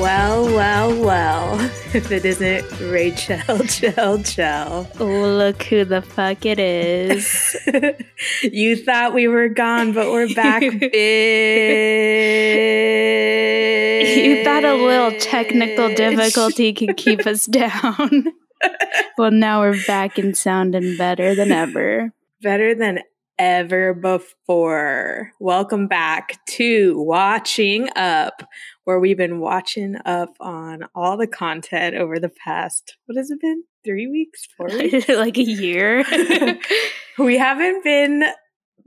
Well, well, well. If it isn't Rachel, Chell, Chell. Oh, look who the fuck it is. you thought we were gone, but we're back, bitch. you thought a little technical difficulty could keep us down. well, now we're back and sounding better than ever. Better than ever before. Welcome back to Watching Up, where we've been watching up on all the content over the past, what has it been? Three weeks? Four weeks? like a year. we haven't been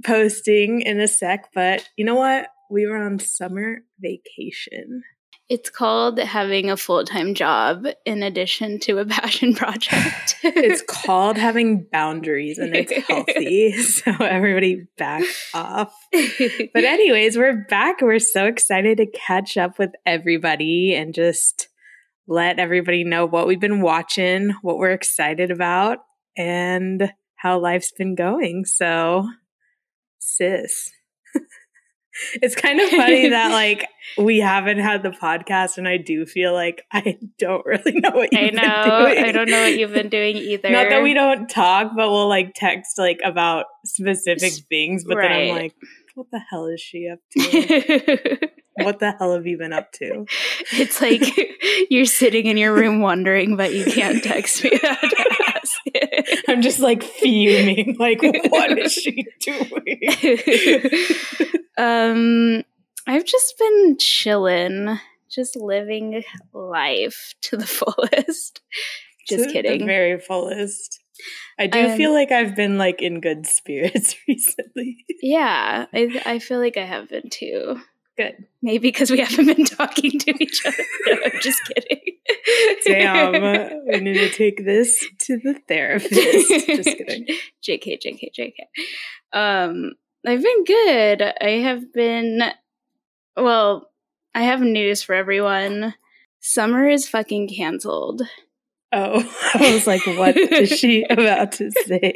posting in a sec, but you know what? We were on summer vacation. It's called having a full time job in addition to a passion project. it's called having boundaries and it's healthy. So everybody back off. But, anyways, we're back. We're so excited to catch up with everybody and just let everybody know what we've been watching, what we're excited about, and how life's been going. So, sis. It's kind of funny that like we haven't had the podcast, and I do feel like I don't really know what you've I know. I don't know what you've been doing either. Not that we don't talk, but we'll like text like about specific things. But right. then I'm like, what the hell is she up to? what the hell have you been up to? It's like you're sitting in your room wondering, but you can't text me. I'm just like fuming. Like, what is she doing? um, I've just been chilling, just living life to the fullest. Just to kidding. Very fullest. I do um, feel like I've been like in good spirits recently. Yeah, I I feel like I have been too. Good. Maybe because we haven't been talking to each other. No, I'm just kidding. Damn, we need to take this to the therapist. Just kidding. JK, JK, JK. Um, I've been good. I have been, well, I have news for everyone. Summer is fucking canceled. Oh, I was like, what is she about to say?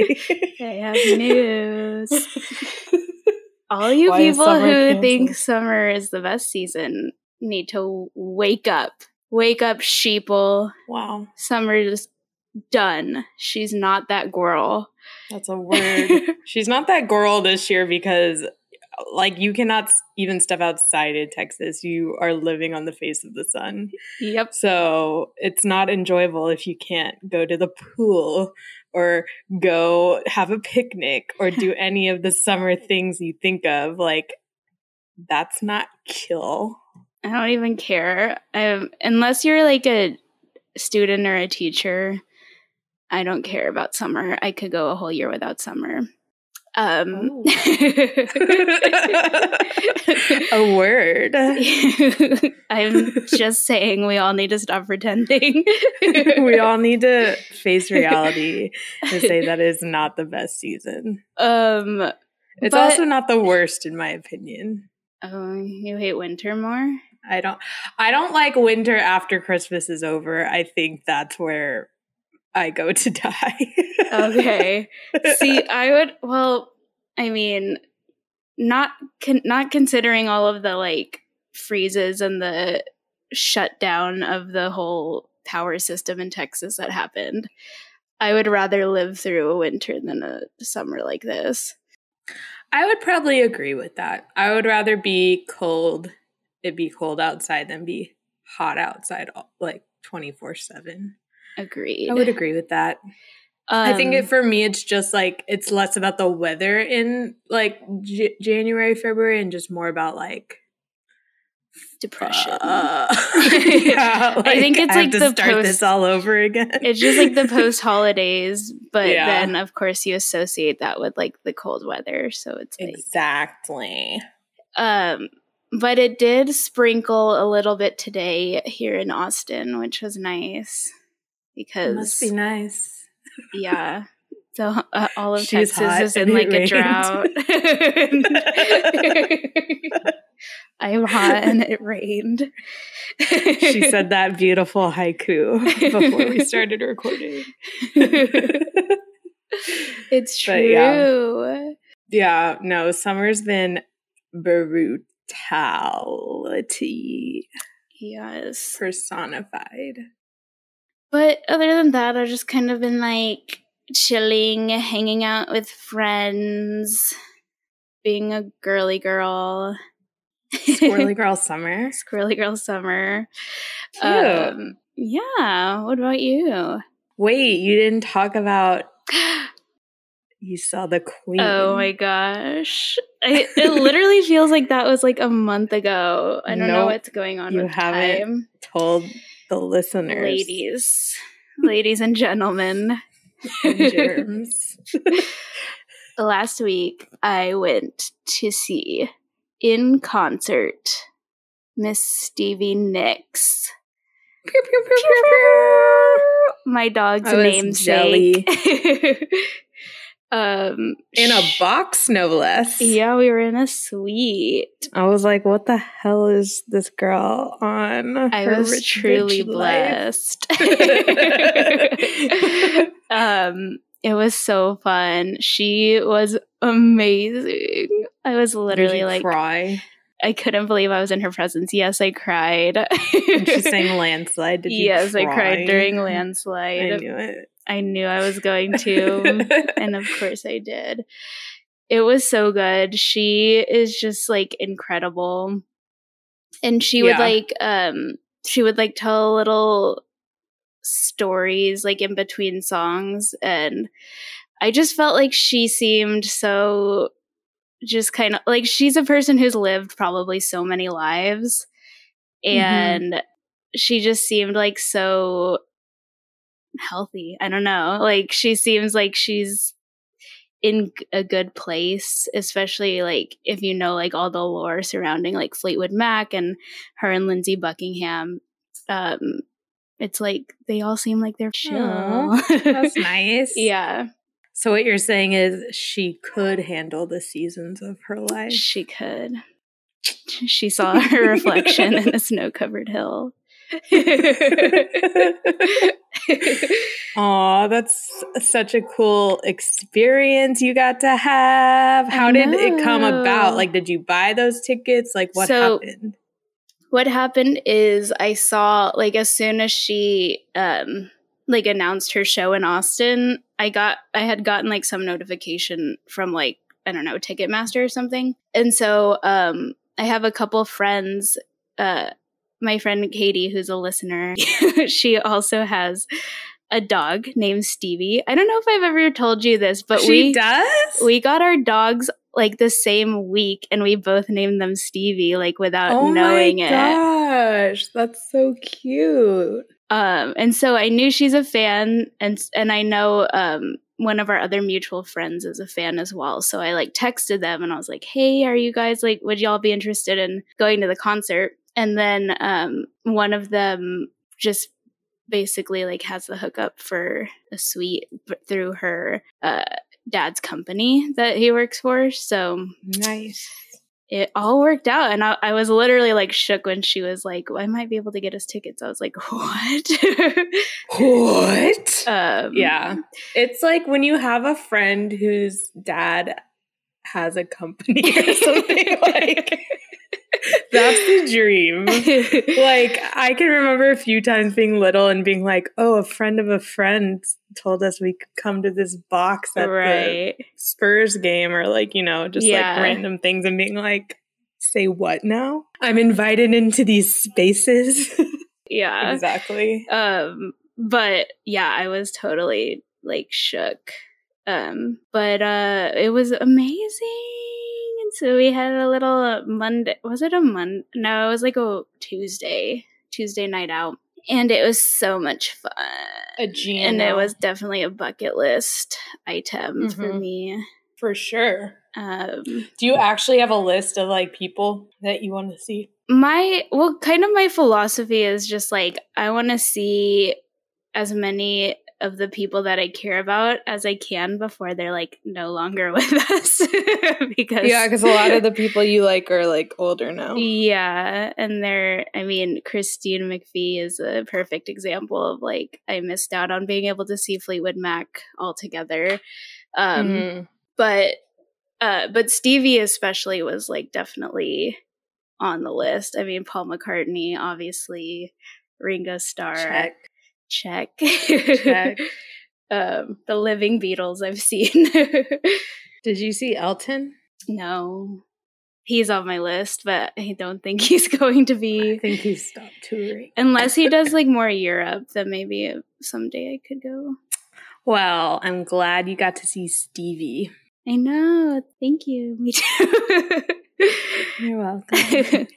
I have news. All you Why people who canceled? think summer is the best season need to wake up. Wake up, sheeple. Wow. Summer is done. She's not that girl. That's a word. She's not that girl this year because like you cannot even step outside in Texas. You are living on the face of the sun. Yep. So it's not enjoyable if you can't go to the pool or go have a picnic or do any of the summer things you think of. Like that's not kill. I don't even care. Um, unless you're like a student or a teacher, I don't care about summer. I could go a whole year without summer. Um, a word. I'm just saying we all need to stop pretending. we all need to face reality and say that is not the best season. Um, it's but, also not the worst, in my opinion. Oh, you hate winter more? I don't. I don't like winter after Christmas is over. I think that's where I go to die. okay. See, I would well, I mean, not con- not considering all of the like freezes and the shutdown of the whole power system in Texas that happened. I would rather live through a winter than a summer like this. I would probably agree with that. I would rather be cold, it be cold outside than be hot outside like 24/7. Agreed. I would agree with that. Um, I think it, um, for me, it's just like it's less about the weather in like J- January, February, and just more about like depression. Uh, yeah, like, I think it's I like the start post, this all over again. it's just like the post holidays, but yeah. then of course you associate that with like the cold weather, so it's like, exactly. Um, but it did sprinkle a little bit today here in Austin, which was nice because it must be nice. yeah. So uh, all of She's Texas is in like a drought. I'm hot and it rained. she said that beautiful haiku before we started recording. it's true. Yeah. yeah, no, summer's been brutality. Yes. personified. But other than that, I've just kind of been like chilling, hanging out with friends, being a girly girl. Squirrely girl summer. Squirrely girl summer. Cute. Um, yeah. What about you? Wait, you didn't talk about you saw the queen. Oh my gosh. I, it literally feels like that was like a month ago. I don't know what's going on you with haven't time. told the listeners. Ladies, ladies and gentlemen. and germs. Last week, I went to see in concert Miss Stevie Nicks. Pew, pew, pew. My dog's namesake. um, In a box, no less. Yeah, we were in a suite. I was like, what the hell is this girl on? I her was rich truly life? blessed. um, it was so fun. She was amazing. I was literally like, cry. I couldn't believe I was in her presence. Yes, I cried. She sang landslide. Did you yes, I cried during "Landslide." I knew it. I knew I was going to, and of course I did. It was so good. She is just like incredible. And she would like um she would like tell little stories like in between songs and I just felt like she seemed so just kind of like she's a person who's lived probably so many lives Mhm. and she just seemed like so healthy. I don't know. Like she seems like she's in a good place, especially like if you know like all the lore surrounding like Fleetwood Mac and her and Lindsey Buckingham. Um it's like they all seem like they're chill. Aw, That's nice. yeah, So what you're saying is she could handle the seasons of her life. she could. She saw her reflection in a snow-covered hill. Aw, that's such a cool experience you got to have. How did it come about? Like, did you buy those tickets? Like, what So- happened? what happened is I saw like as soon as she um like announced her show in Austin, I got I had gotten like some notification from like I don't know Ticketmaster or something, and so um I have a couple friends. Uh, my friend Katie, who's a listener, she also has a dog named Stevie. I don't know if I've ever told you this, but she we does? we got our dogs like the same week, and we both named them Stevie, like without knowing it. oh knowing my it. gosh, that's so cute. Um, and so I knew she's a fan, and and I know um, one of our other mutual friends is a fan as well. So I like texted them, and I was like, "Hey, are you guys like? Would y'all be interested in going to the concert?" And then um, one of them just basically like has the hookup for a suite through her uh, dad's company that he works for. So Nice. it all worked out and I, I was literally like shook when she was like well, i might be able to get us tickets i was like what What? um, yeah. It's like when you have a friend whose dad has a company or something like that's the dream. like I can remember a few times being little and being like, "Oh, a friend of a friend told us we could come to this box at the Spurs game or like, you know, just Yeah. like random things and being like, "Say what now? I'm invited into these spaces." yeah exactly. um but yeah i was totally like shook um but uh it was amazing so we had a little uh, monday was it a monday no it was like a tuesday tuesday night out and it was so much fun A and it was definitely a bucket list item for Mhm. me for sure. um Do you actually have a list of like people that you want to see? my well kind of my philosophy is just like i want to see as many of the people that i care about as i can before they're like no longer with us because Yeah, because a lot of the people you like are like older now. yeah and they're i mean christine McVie is a perfect example of like i missed out on being able to see fleetwood mac altogether um Mhm. but uh but stevie especially was like definitely on the list. I mean, Paul McCartney, obviously, Ringo Starr, Check. Check. Check. um, the Living Beatles, I've seen. Did you see Elton? no, he's on my list, but I don't think he's going to be. I think he stopped touring. Unless he does like more Europe, then maybe someday I could go. Well, I'm glad you got to see Stevie. I know. Thank you. Me too. You're welcome.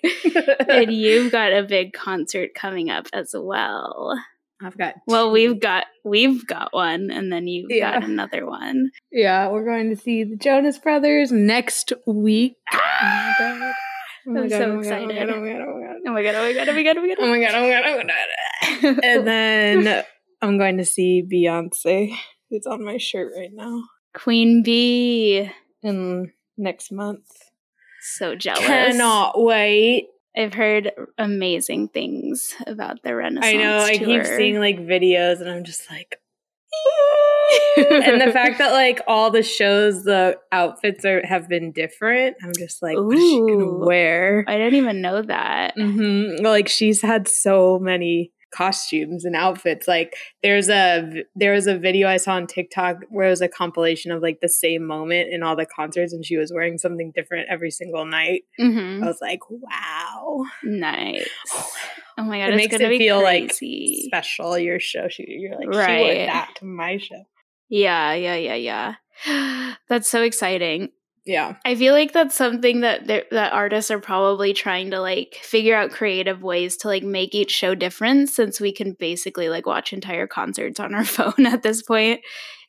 and you've got a big concert coming up as well. I've got. Well, we've got we've got one, and then you've Yeah. got another one. Yeah, we're going to see the Jonas Brothers next week. Oh my god. Oh my I'm god, so oh my god, excited. Oh my god, oh my god, Oh my god! Oh my god! Oh my god! Oh my god! oh my god, oh my god, oh my god. And then I'm going to see Beyonce, who's on my shirt right now, Queen Bee. in next month. So jealous. Cannot wait. I've heard amazing things about the Renaissance. I know. I keep seeing like videos, and I'm just like, and the fact that like all the shows, the outfits are have been different. I'm just like, what's she gonna wear? I didn't even know that. hmm Like she's had so many costumes and outfits. Like there's a there was a video I saw on TikTok where it was a compilation of like the same moment in all the concerts, and she was wearing something different every single night. hmm I was like, wow, Nice. Oh my god! it it's makes it be feel like crazy. special. Your show, she, you're like, she Right. wore that to my show. Yeah, yeah, yeah, yeah. That's so exciting. Yeah, I feel like that's something that that artists are probably trying to like figure out creative ways to like make each show different since we can basically like watch entire concerts on our phone at this point.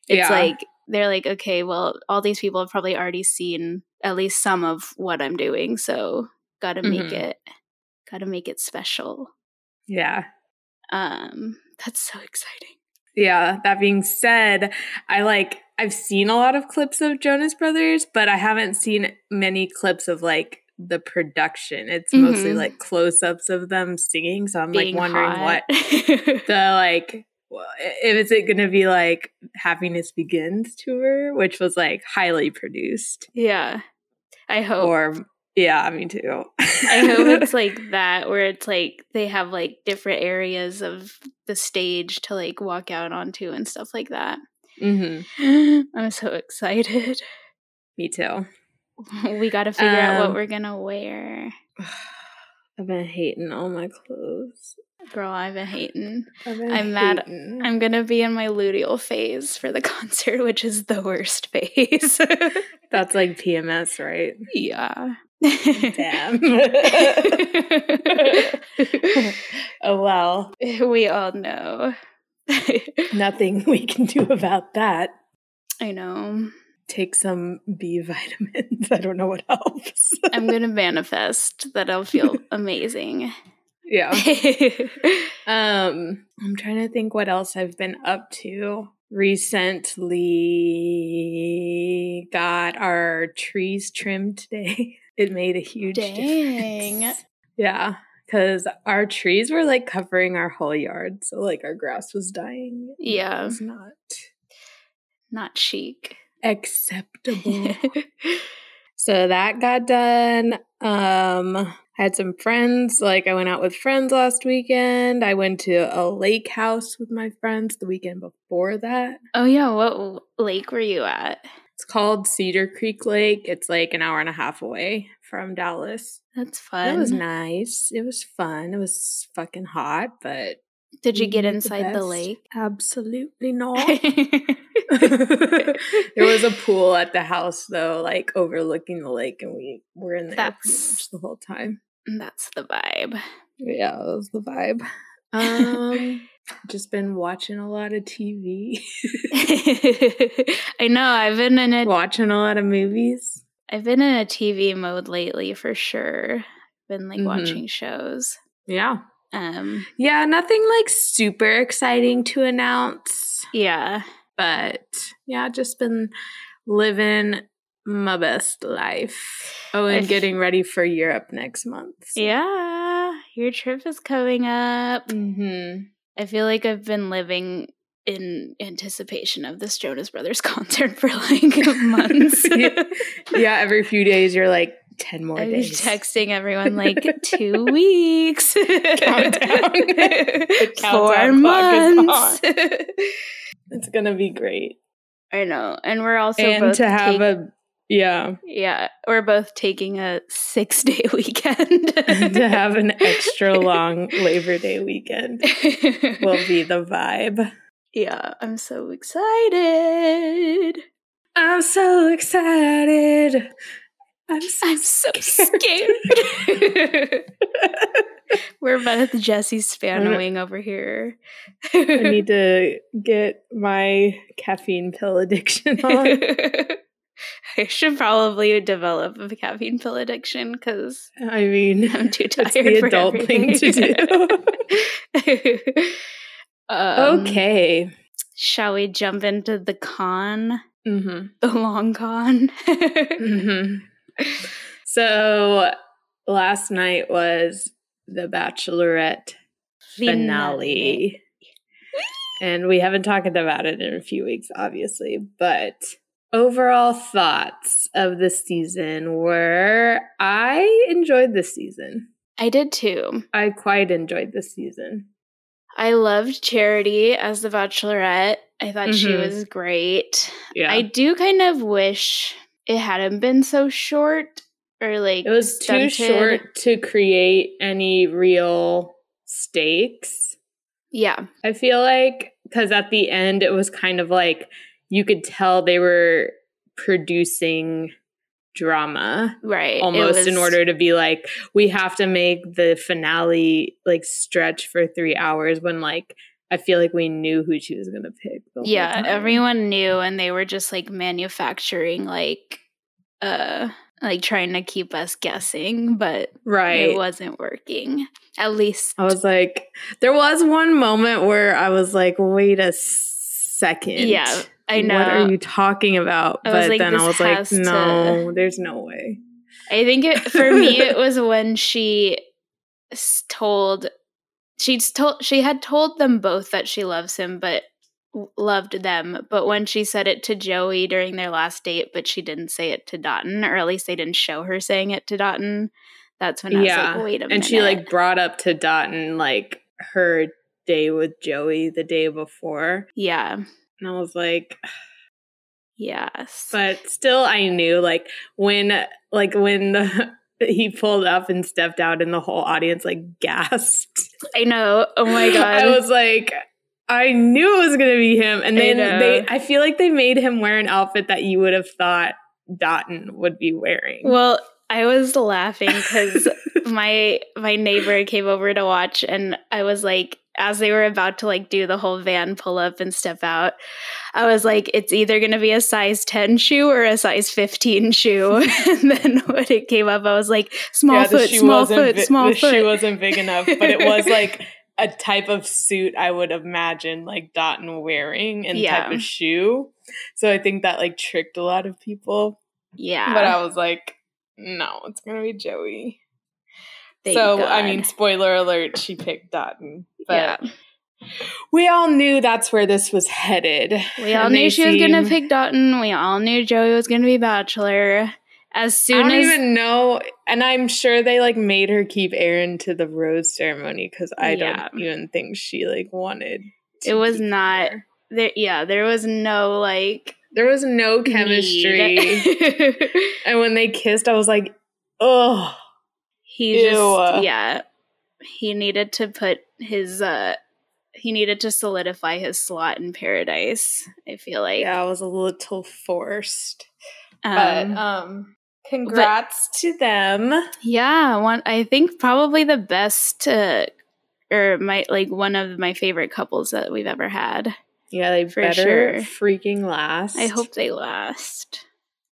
It's Yeah. like they're like okay, well all these people have probably already seen at least some of what I'm doing, so got to make Mhm. it got to make it special. yeah. Um that's so exciting. Yeah, that being said, I like I've seen a lot of clips of Jonas Brothers, but I haven't seen many clips of like the production. It's mostly Mhm. like close-ups of them singing, so I'm Being like wondering hot. what the like if it's it going to be like Happiness Begins tour, which was like highly produced yeah. I hope or yeah, me too. I hope it's like that, where it's like they have like different areas of the stage to like walk out onto and stuff like that. hmm I'm so excited. Me too. We got to figure out what Um, we're gonna wear. I've been hating all my clothes. Girl, I've been hating. I've been I'm mad- I'm gonna be in my luteal phase for the concert, which is the worst phase. That's like PMS, right? yeah. Damn. oh well. we all know. Nothing we can do about that. I know. Take some B vitamins. I don't know what helps. I'm gonna manifest that I'll feel amazing. yeah. Um, I'm trying to think what else I've been up to. Recently got our trees trimmed today. It made a huge Dang. difference. Yeah. Because our trees were like covering our whole yard. So like our grass was dying. It Yeah. was not Not chic. acceptable. so that got done. Um I had some friends, like I went out with friends last weekend. I went to a lake house with my friends the weekend before that. oh yeah, what lake were you at? It's called Cedar Creek Lake. It's like an hour and a half away from Dallas. That's fun. It was nice. It was fun. It was fucking hot, but Did you get inside the best. lake? Absolutely not. there was a pool at the house though, like overlooking the lake, and we were in there That's- much the whole time. That's the vibe. Yeah, that was the vibe. Um, just been watching a lot of TV, I know. I've been in a watching a lot of movies. I've been in a TV mode lately for sure. Been like Mhm. watching shows. Yeah, Um yeah, nothing like super exciting to announce, yeah. but yeah, just been living my best life. Oh, and If- getting ready for Europe next month. Yeah. Your trip is coming up. Mm-hmm. I feel like I've been living in anticipation of this Jonas Brothers concert for like months. Yeah. every few days you're like 10 more be days. texting everyone like two weeks. Countdown. Four countdown clock is on. months. It's going to be great. I know. And we're also and to have a, yeah, Yeah, we're both taking a six day weekend. to have an extra long Labor Day weekend will be the vibe. yeah, I'm so excited. I'm so excited. I'm so, I'm so scared. we're both Jessie Spanoing over here. I need to get my caffeine pill addiction on. I should probably develop a caffeine pill addiction because I mean, I'm too tired. it's the for adult thing to everything. do. Um, okay. Shall we jump into the con? hmm The long con? hmm So last night was the Bachelorette finale. And we haven't talked about it in a few weeks, obviously. But overall thoughts of the season were I enjoyed this season. I did too. I quite enjoyed this season. I loved Charity as the Bachelorette. I thought she Mhm. was great. Yeah. I do kind of wish it hadn't been so short or like it was too short to create any real stakes. Yeah. I feel like because at the end it was kind of like you could tell they were producing drama Right. Almost in order to be like we have to make the finale like stretch for three hours when like I feel like we knew who she was gonna pick. Yeah, everyone knew and they were just like manufacturing like uh like trying to keep us guessing, but right. it wasn't working. At least I was like, there was one moment where I was like, wait a second. Yeah, I know. What are you talking about? I but like, then I was like, has to- no, there's no way. I think it, for me it was when she told she'd told she had told them both that she loves him, but loved them. But when she said it to Joey during their last date, but she didn't say it to Dotun, or at least they didn't show her saying it to Dotun. That's when I was Yeah, like, wait a minute. And she like brought up to Dotun like her day with Joey the day before. yeah, And I was like, yes, but still I knew like when like when the he pulled up and stepped out and the whole audience like gasped. I know. Oh my god, I was like, I knew it was gonna be him. And then know. they I feel like they made him wear an outfit that you would have thought Dotun would be wearing. well. I was laughing because my my neighbor came over to watch and I was like as they were about to like do the whole van pull up and step out I was like it's either going to be a size 10 shoe or a size 15 shoe and then when it came up I was like small Yeah, the foot small foot bi- small the foot shoe wasn't big enough, but it was like a type of suit I would imagine like Dotun wearing and Yeah. type of shoe. So I think that like tricked a lot of people. yeah But I was like, no, it's gonna be Joey. Thank so I mean, spoiler alert, she picked Dotun. But yeah we all knew that's where this was headed. we all And knew she was going to pick Dotun we all knew Joey was going to be bachelor as soon as I don't as even know, and I'm sure they like made her keep Aaron to the rose ceremony because I Yeah. don't even think she like wanted. It was not- there yeah there was no like There was no chemistry, and when they kissed, I was like, "Oh, he Ew. just yeah he needed to put his uh he needed to solidify his slot in paradise i feel like yeah." I was a little forced, um, but um, congrats to them. yeah one i think probably the best uh or my like one of my favorite couples that we've ever had Yeah, they For better sure. freaking last. i hope they last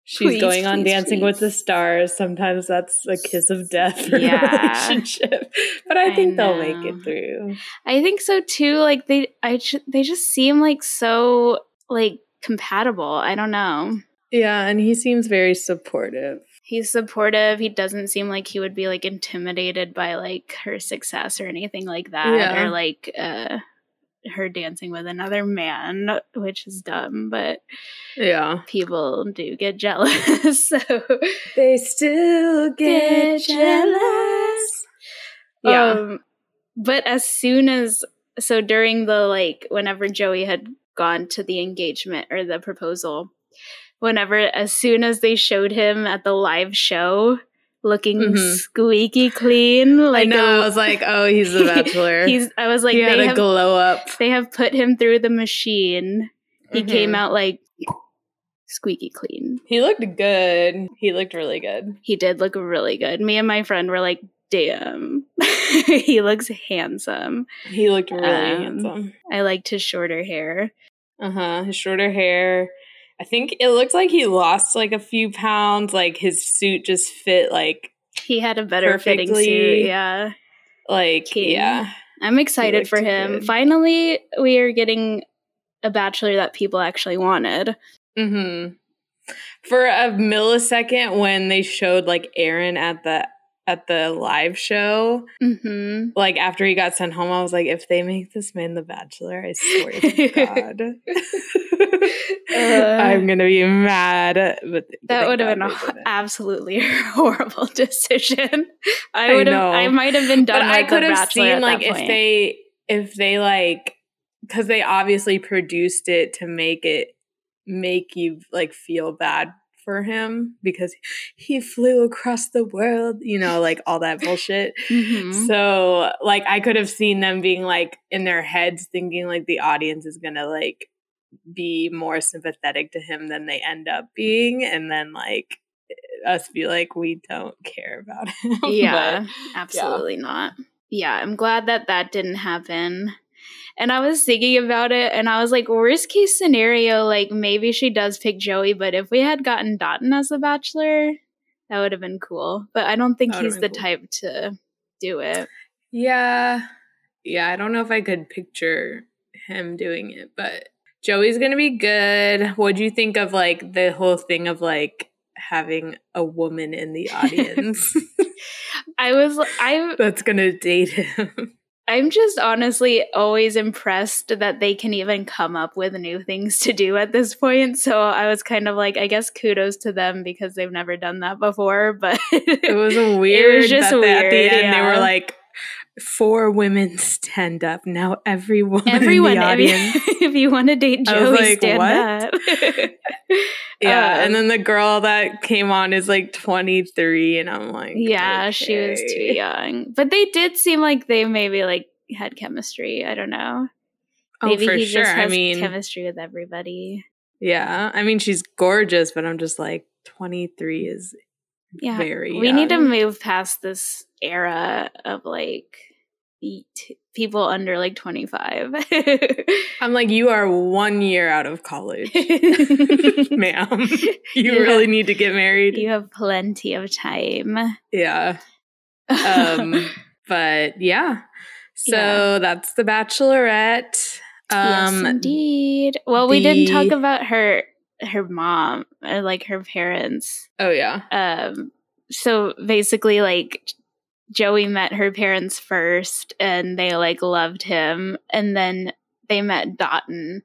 she's Please, going on please, Dancing with the. Stars. Sometimes that's a kiss of death for Yeah. relationship, but I I think they'll make it through. i think so too like they i they just seem like so like compatible i don't know Yeah, and he seems very supportive. he's supportive he doesn't seem like he would be like intimidated by like her success or anything like that Yeah. or like uh her dancing with another man, which is dumb, but Yeah. people do get jealous. so They still get jealous. Yeah. Um, but as soon as so during the like whenever Joey had gone to the engagement or the proposal, whenever as soon as they showed him at the live show looking Mhm. squeaky clean, I like know. a- I was like, oh, he's the bachelor. he's I was like he had they a have glow up. they have put him through the machine. He came Mhm. out like squeaky clean. He looked good. He looked really good. He did look really good. Me and my friend were like, damn. he looks handsome. He looked really Um, handsome. I liked his shorter hair. Uh huh. His shorter hair. I think it looked like he lost like a few pounds. Like his suit just fit like He had a better fitting suit. Yeah. like King. yeah. I'm excited for him. good. Finally, we are getting a bachelor that people actually wanted. Mm-hmm. For a millisecond when they showed like Aaron at the at the live show, hmm like after he got sent home, I was like, if they make this man the bachelor, I swear to God. I'm gonna be mad. But That would have been a they ho- didn't. absolutely horrible decision. I I would have. know. I might have been done. but I could The have seen like if point. they if they like because they obviously produced it to make it make you like feel bad for him because he flew across the world you know like all that bullshit Mhm. so like i could have seen them being like in their heads thinking like the audience is gonna like be more sympathetic to him than they end up being and then like us be like we don't care about him yeah, But- absolutely not. Yeah, I'm glad that that didn't happen. And I was thinking about it, and I was like, worst case scenario, like maybe she does pick Joey, but if we had gotten Dotun as the Bachelor, that would have been cool. But I don't think he's the cool. type to do it. Yeah. Yeah, I don't know if I could picture him doing it, but Joey's going to be good. What do you think of like the whole thing of like having a woman in the audience I was, I, that's going to date him? I'm just honestly always impressed that they can even come up with new things to do at this point. So I was kind of like, I guess kudos to them because they've never done that before. But It was weird just that they- at the weird, end they were like four women stand up. Now every woman everyone, in the if you, if you want to date Joey, like, stand what? up. Yeah, Um, and then the girl that came on is like 23 and I'm like yeah, she was too young, but they did seem like they maybe like had chemistry. I don't know. Oh, Maybe for he sure. I mean, chemistry with everybody. yeah. I mean, she's gorgeous, but I'm just like 23 is Yeah, very. we need to move past this era of like people under like 25 I'm like, you are one year out of college, ma'am. You You really need to get married. you have plenty of time Yeah. Um, but yeah. So Yeah. that's the Bachelorette. yes Um, indeed well we didn't talk about her her mom or like her parents oh yeah. um so basically like joey met her parents first and they like loved him and then they met dotun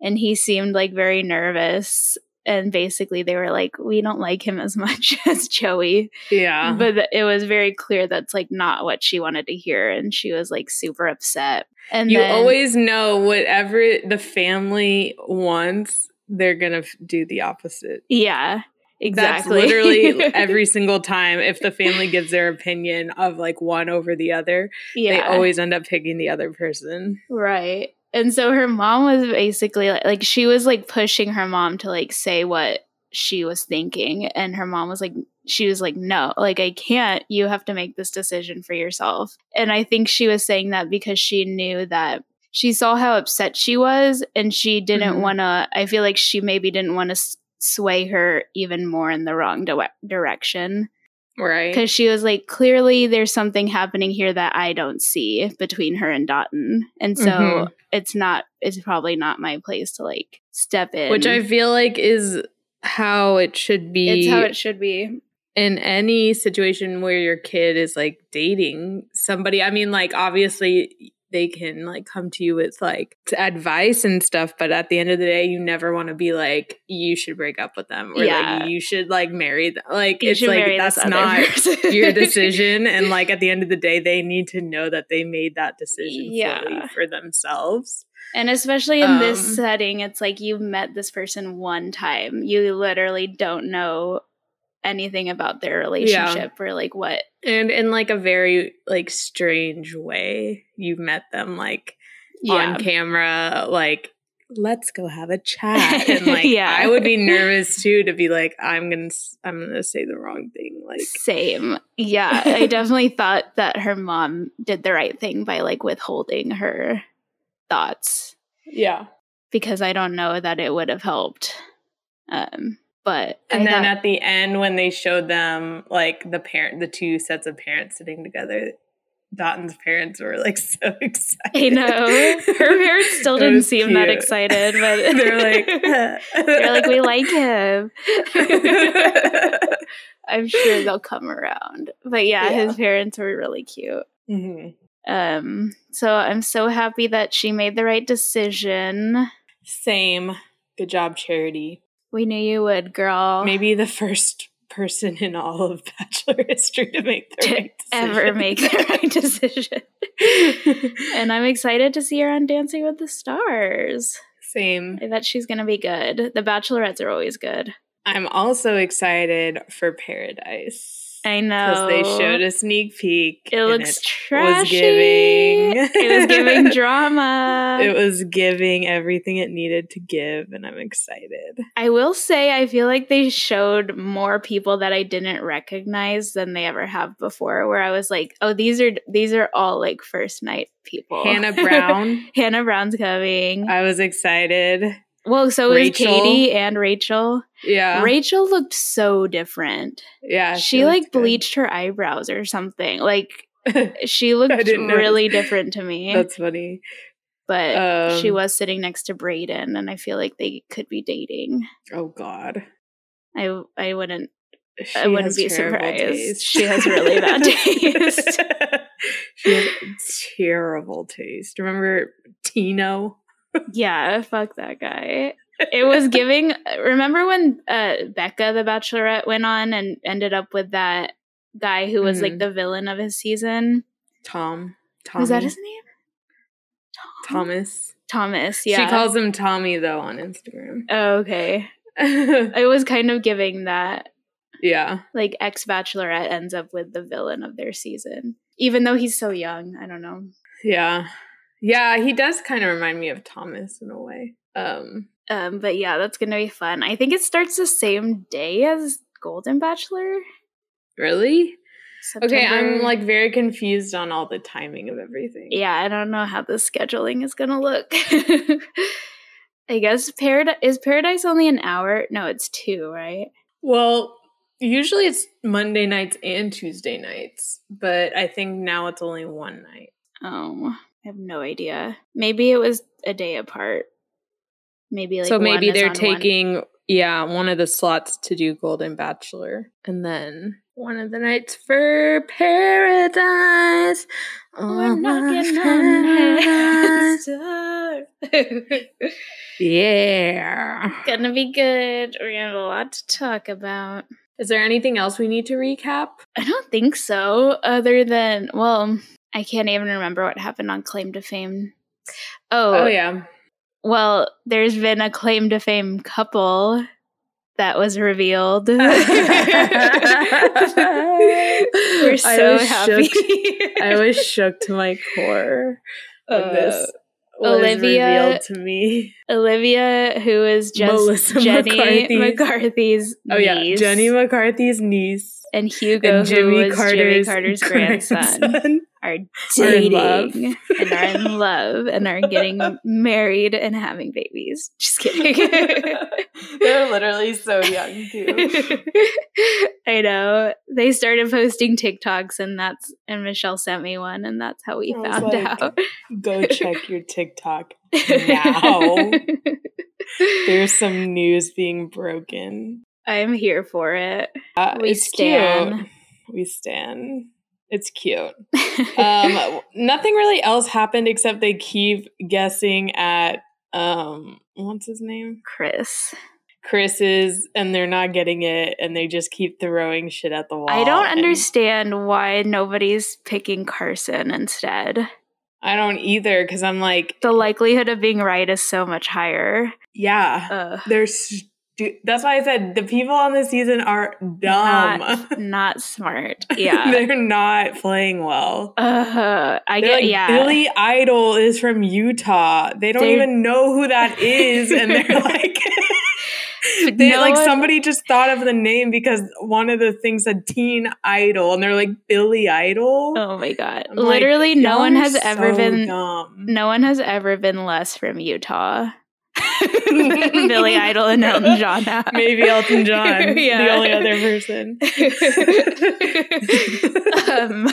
and he seemed like very nervous and basically they were like we don't like him as much as joey Yeah. but th- it was very clear that's like not what she wanted to hear and she was like super upset and you then, always know whatever the family wants, they're gonna f- do the opposite. yeah exactly That's literally every single time. If the family gives their opinion of like one over the other, yeah they always end up picking the other person. Right. And so her mom was basically like, like she was like pushing her mom to like say what she was thinking and her mom was like she was like no like I can't you have to make this decision for yourself. And I think she was saying that because she knew that she saw how upset she was and she didn't Mhm. want to I feel like she maybe didn't want to s- sway her even more in the wrong di- direction Right. because she was like clearly there's something happening here that i don't see between her and dotun and so Mhm. it's not it's probably not my place to like step in Which I feel like is how it should be it's how it should be in any situation where your kid is like dating somebody. I mean, like obviously they can like come to you with like advice and stuff but at the end of the day you never want to be like you should break up with them or Yeah. like you should like marry them like You it's like that's not your decision and like at the end of the day they need to know that they made that decision Yeah. for themselves And especially in this Um, setting, it's like you've met this person one time. You literally don't know anything about their relationship or like what. and in like a very like strange way you've met them like on camera like let's go have a chat and like Yeah. i would be nervous too to be like i'm gonna i'm gonna say the wrong thing like Same. Yeah. I definitely thought that her mom did the right thing by like withholding her thoughts yeah because I don't know that it would have helped. Um, but and I then thought- at the end when they showed them like the parent the two sets of parents sitting together Dotun's parents were like so excited. I know her parents still didn't seem that excited, but They're like, they're like we like him. I'm sure they'll come around. But yeah, Yeah. his parents were really cute. Mhm. Um, so I'm so happy that she made the right decision. Same. Good job, Charity. We knew you would, girl. Maybe the first person in all of Bachelor history to make the to right decision. ever make the right decision. and I'm excited to see her on Dancing with the Stars. Same. I bet she's gonna be good. The Bachelorettes are always good. I'm also excited for Paradise. I know Because they showed a sneak peek. It looks it trashy. giving- it was giving drama. It was giving everything it needed to give, and I'm excited. I will say, I feel like they showed more people that I didn't recognize than they ever have before. Where I was like, "Oh, these are these are all like first night people." Hannah Brown, Hannah Brown's coming. I was excited. well, so Rachel. Katie and Rachel. Yeah. Rachel looked so different. yeah. She, like looked good. bleached her eyebrows or something. Like she looked didn't notice. really different to me. That's funny. but she Um, was sitting next to Brayden, and I feel like they could be dating. Oh, God. I I wouldn't. She I wouldn't be surprised. taste. She has really bad taste. she has terrible taste. Remember Tino? Yeah, fuck that guy. It was giving. Remember when uh, Becca, the Bachelorette, went on and ended up with that guy who was like Mhm. the villain of his season? Tom. Tommy. Was that his name? Tom. Thomas. Thomas. Yeah. She calls him Tommy though on Instagram. Oh, okay. It was kind of giving that yeah. like ex Bachelorette ends up with the villain of their season, even though he's so young. I don't know. Yeah. Yeah, he does kind of remind me of Thomas in a way. Um Um, but yeah, that's gonna be fun. I think it starts the same day as Golden Bachelor. really? Okay, I'm like very confused on all the timing of everything. yeah, I don't know how the scheduling is gonna look. I guess Paradise is Paradise only an hour? No, it's two, right? Well, usually it's Monday nights and Tuesday nights, but I think now it's only one night. Oh, I have no idea. Maybe it was a day apart. Maybe like so maybe they're on one- taking yeah, one of the slots to do Golden Bachelor and then one of the nights for Paradise. We're Oh, knocking my on Paradise. heaven's door. Yeah. Gonna be good. We're gonna have a lot to talk about. Is there anything else we need to recap? I don't think so, other than, well, I can't even remember what happened on Claim to Fame. Oh, Oh yeah. Well, there's been a Claim to Fame couple that was revealed. We're so was happy. shook- I was shook to my core when Uh, this was Olivia- revealed to me. Olivia, who is just Melissa Jenny McCarthy. McCarthy's Oh yeah, niece, Jenny McCarthy's niece and Hugo, and Jimmy who was Carter's, Jimmy Carter's grandson. grandson. Are dating and are in love and are getting married and having babies. Just kidding. They're literally so young too. I know. They started posting TikToks and that's and Michelle sent me one and that's how we I found like, out. Go check your TikTok now. There's some news being broken. I'm here for it. Uh, We stand. cute. We stand. It's cute. Um, nothing really else happened except they keep guessing at um, what's his name? Chris. Chris's, and they're not getting it, and they just keep throwing shit at the wall. I don't and understand why nobody's picking Carson instead. I don't either because I'm like, The likelihood of being right is so much higher. yeah, Ugh. they're. Stu- that's why I said the people on this season are dumb. Not, not smart. Yeah. they're not playing well. Uh, I They're get like, yeah. Billy Idol is from Utah. They don't They're- even know who that is, and they're like, they No like one- somebody just thought of the name because one of the things said Teen Idol, and they're like Billy Idol. Oh my god. I'm like, Literally no one has ever so been dumb. no one has ever been less from Utah. Billy Idol and Elton John have. Maybe Elton John, Yeah. the only other person. um,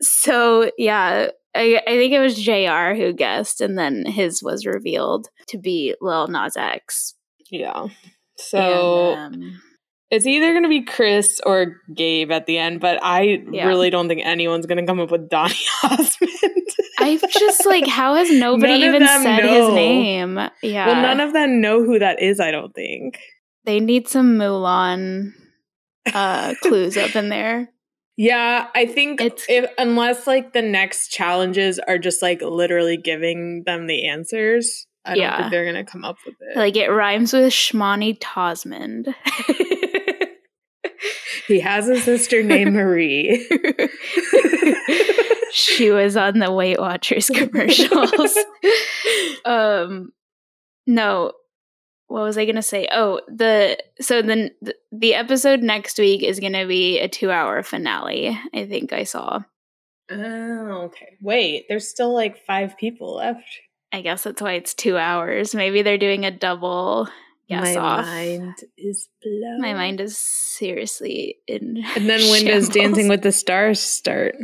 so yeah, I, I think it was Jr. who guessed, and then his was revealed to be Lil Nas X. yeah. So And, um, it's either going to be Chris or Gabe at the end, but I Yeah. really don't think anyone's going to come up with Donny Osmond. I've just like, how has nobody None even said know. his name? Yeah, well, none of them know who that is. I don't think. they need some Mulan uh, clues up in there. Yeah, I think It's- if unless like the next challenges are just like literally giving them the answers, I don't Yeah. think they're gonna come up with it. Like it rhymes with Shmani Tosmond. he has a sister named Marie. she was on the Weight Watchers commercials. um, no, what was I gonna say? Oh, the so then the, episode next week is gonna be a two-hour finale. I think I saw. oh, okay. Wait, there's still like five people left. I guess that's why it's two hours. Maybe they're doing a double guess My off. mind is blown. My mind is seriously in. And then when does. Dancing with the Stars start?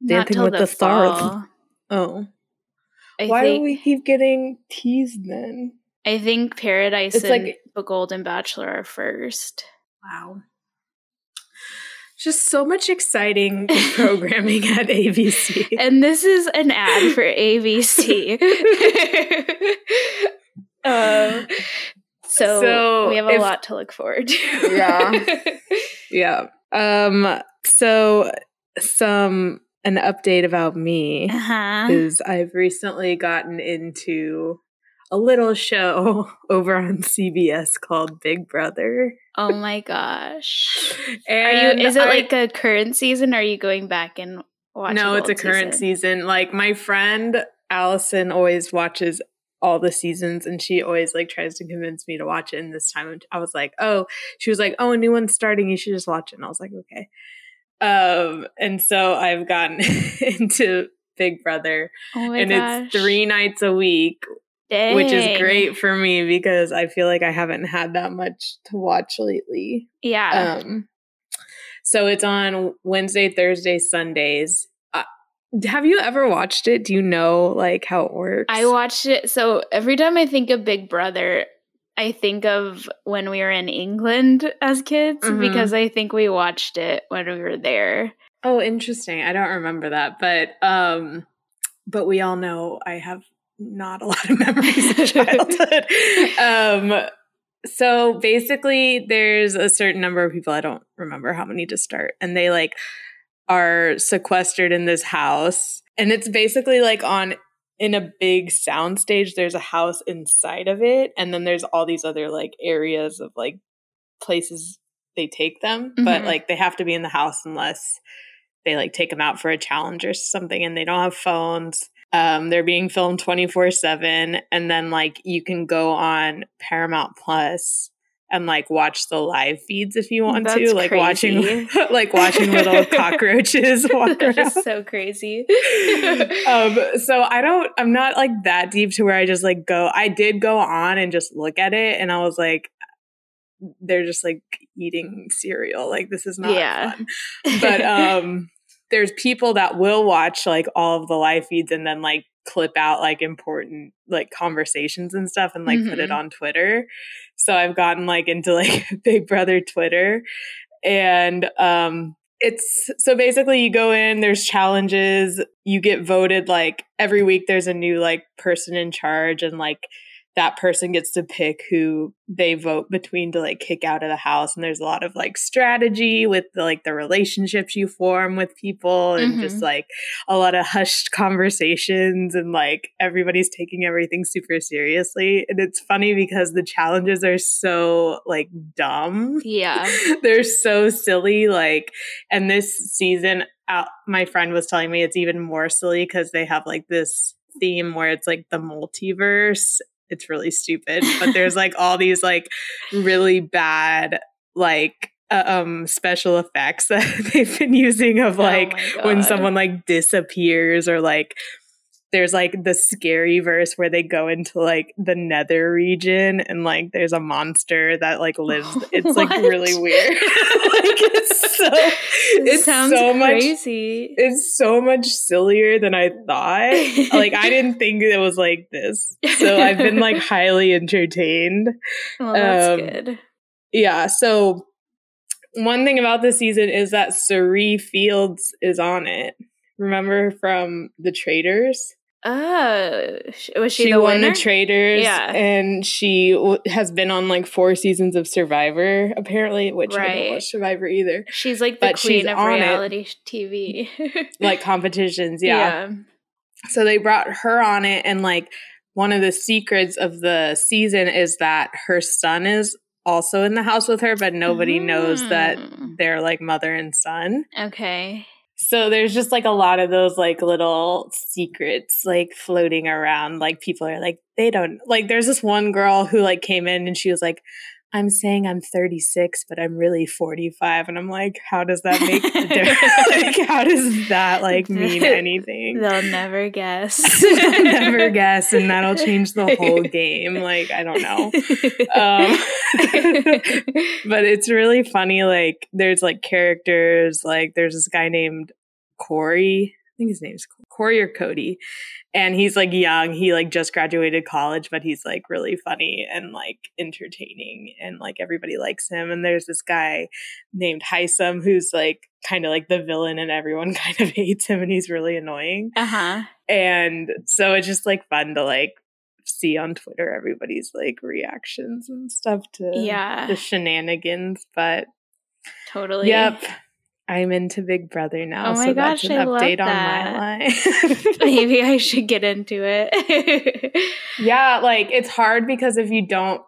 Not Dancing with the Stars. Oh, I why think, do we keep getting teased then? I think Paradise It's and like- the Golden Bachelor are first. Wow. Just so much exciting programming at ABC. And this is an ad for ABC. um, so, So, we have a if- lot to look forward to. Yeah. yeah. Um so some an update about me uh-huh. is I've recently gotten into a little show over on CBS called Big Brother. Oh my gosh. Are you is it I- like a current season or are you going back and watching No, it's a current season. Like my friend Allison always watches all the seasons and she always like tries to convince me to watch it and this time I was like, "Oh, she was like, "Oh, a new one's starting. You should just watch it." And I was like, "Okay." Um and so I've gotten into Big Brother Oh my and gosh. it's 3 nights a week, which is great for me because I feel like I haven't had that much to watch lately. Yeah. Um, so it's on Wednesday, Thursday, Sundays. Have you ever watched it? Do you know like how it works? I watched it. So every time I think of Big Brother, I think of when we were in England as kids Mhm. because I think we watched it when we were there. oh, interesting. I don't remember that, but um, but we all know I have not a lot of memories of childhood. um, so basically, there's a certain number of people. I don't remember how many to start, and they like are sequestered in this house, and it's basically like on in a big sound stage. There's a house inside of it, and then there's all these other like areas of like places they take them, but Mhm. like they have to be in the house unless they like take them out for a challenge or something, and they don't have phones. Um, they're being filmed 24 7 and then like you can go on paramount plus and like watch the live feeds if you want That's to like watching like watching little cockroaches walk around so crazy. um so i don't i'm not like that deep to where i just like go i did go on and just look at it and i was like they're just like eating cereal like this is not Yeah. fun but um there's people that will watch like all of the live feeds and then like clip out like important like conversations and stuff and like put it Mhm. on twitter so i've gotten like into like big brother twitter. And um it's so basically you go in, there's challenges, you get voted like every week there's a new like person in charge and like that person gets to pick who they vote between to like kick out of the house and there's a lot of like strategy with the, like the relationships you form with people and mm-hmm. just like a lot of hushed conversations and like everybody's taking everything super seriously and it's funny because the challenges are so like dumb yeah they're so silly like and this season out my friend was telling me it's even more silly because they have like this theme where it's like the multiverse it's really stupid but there's like all these like really bad like uh, um special effects that they've been using of oh like oh when someone like disappears or like there's like the scary verse where they go into like the nether region and like there's a monster that like lives. It's like really weird. Like it's so it sounds so crazy. much, it's so much sillier than i thought. Like i didn't think it was like this. So i've been like highly entertained. Well that's um, good. yeah so one thing about this season is that Cirie Fields is on it. Remember from the Traitors Oh, was she, she the won winner? the Traitors, Yeah. and she w- has been on like four seasons of Survivor, apparently, which I don't watch Survivor either. She's like the But queen of on it. reality TV. Like competitions, yeah. So they brought her on it, and like one of the secrets of the season is that her son is also in the house with her, but nobody knows that Mm. they're like mother and son. Okay. So there's just like a lot of those like little secrets like floating around. Like people are like, they don't like there's this one girl who like came in and she was like, I'm saying I'm 36, but I'm really 45. And I'm like, how does that make a difference? like, how does that like mean anything? They'll never guess. They'll never guess, and that'll change the whole game. Like, I don't know. Um, but it's really funny. Like, there's like characters. Like, there's this guy named Corey. Think his name's Corey or Cody, and he's like young. He like just graduated college, but he's like really funny and like entertaining, and like everybody likes him. And there's this guy named Hisam who's like kind of like the villain, and everyone kind of hates him, and he's really annoying. uh huh. And so it's just like fun to like see on Twitter everybody's like reactions and stuff to Yeah. the shenanigans. But Totally. yep, I'm into Big Brother now. Oh my so gosh, that's an I love update on that. my life. Maybe I should get into it. yeah, like it's hard because if you don't,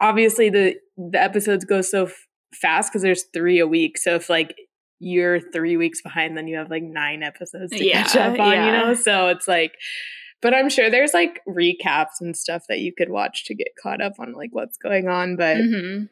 obviously the the episodes go so f- fast because there's three a week. So if like you're three weeks behind, then you have like nine episodes to catch up on. You know, so it's like. But I'm sure there's like recaps and stuff that you could watch to get caught up on like what's going on. But Mhm.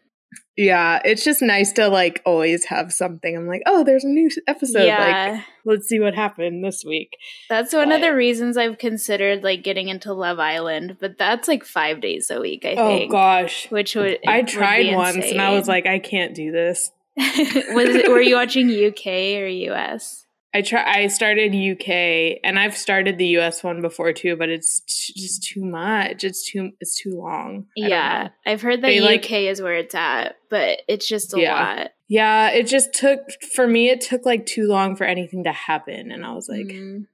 Yeah, it's just nice to like always have something. I'm like, oh, there's a new episode. Like, Yeah. let's see what happened this week. That's one of But- the reasons I've considered like getting into Love Island, but that's like five days a week, I Oh think. Oh gosh. Which would I tried once and I was like, I can't do this. was it, were you watching UK or US? I try. I started UK, and I've started the US one before too, but it's t- just too much. It's too. It's too long. I Yeah. I've heard that They, UK like- is where it's at, but it's just a Yeah. lot. yeah. It just took for me. It took like too long for anything to happen, and I was like, Mm.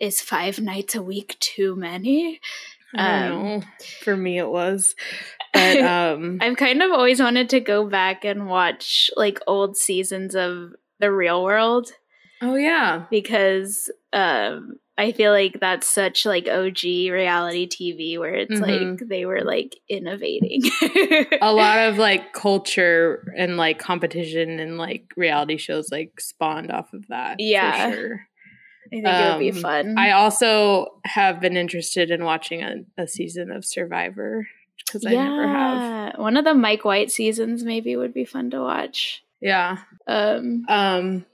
is five nights a week too many? I don't Um, know. For me, it was, but um, I've kind of always wanted to go back and watch like old seasons of The Real World oh yeah, because um I feel like that's such like OG reality TV where it's Mhm. like they were like innovating. a lot of like culture and like competition and like reality shows like spawned off of that. Yeah. for sure. I think it would be Um, fun. I also have been interested in watching a, a season of Survivor because I never have. One of the Mike White seasons maybe would be fun to watch. Yeah. Um Um,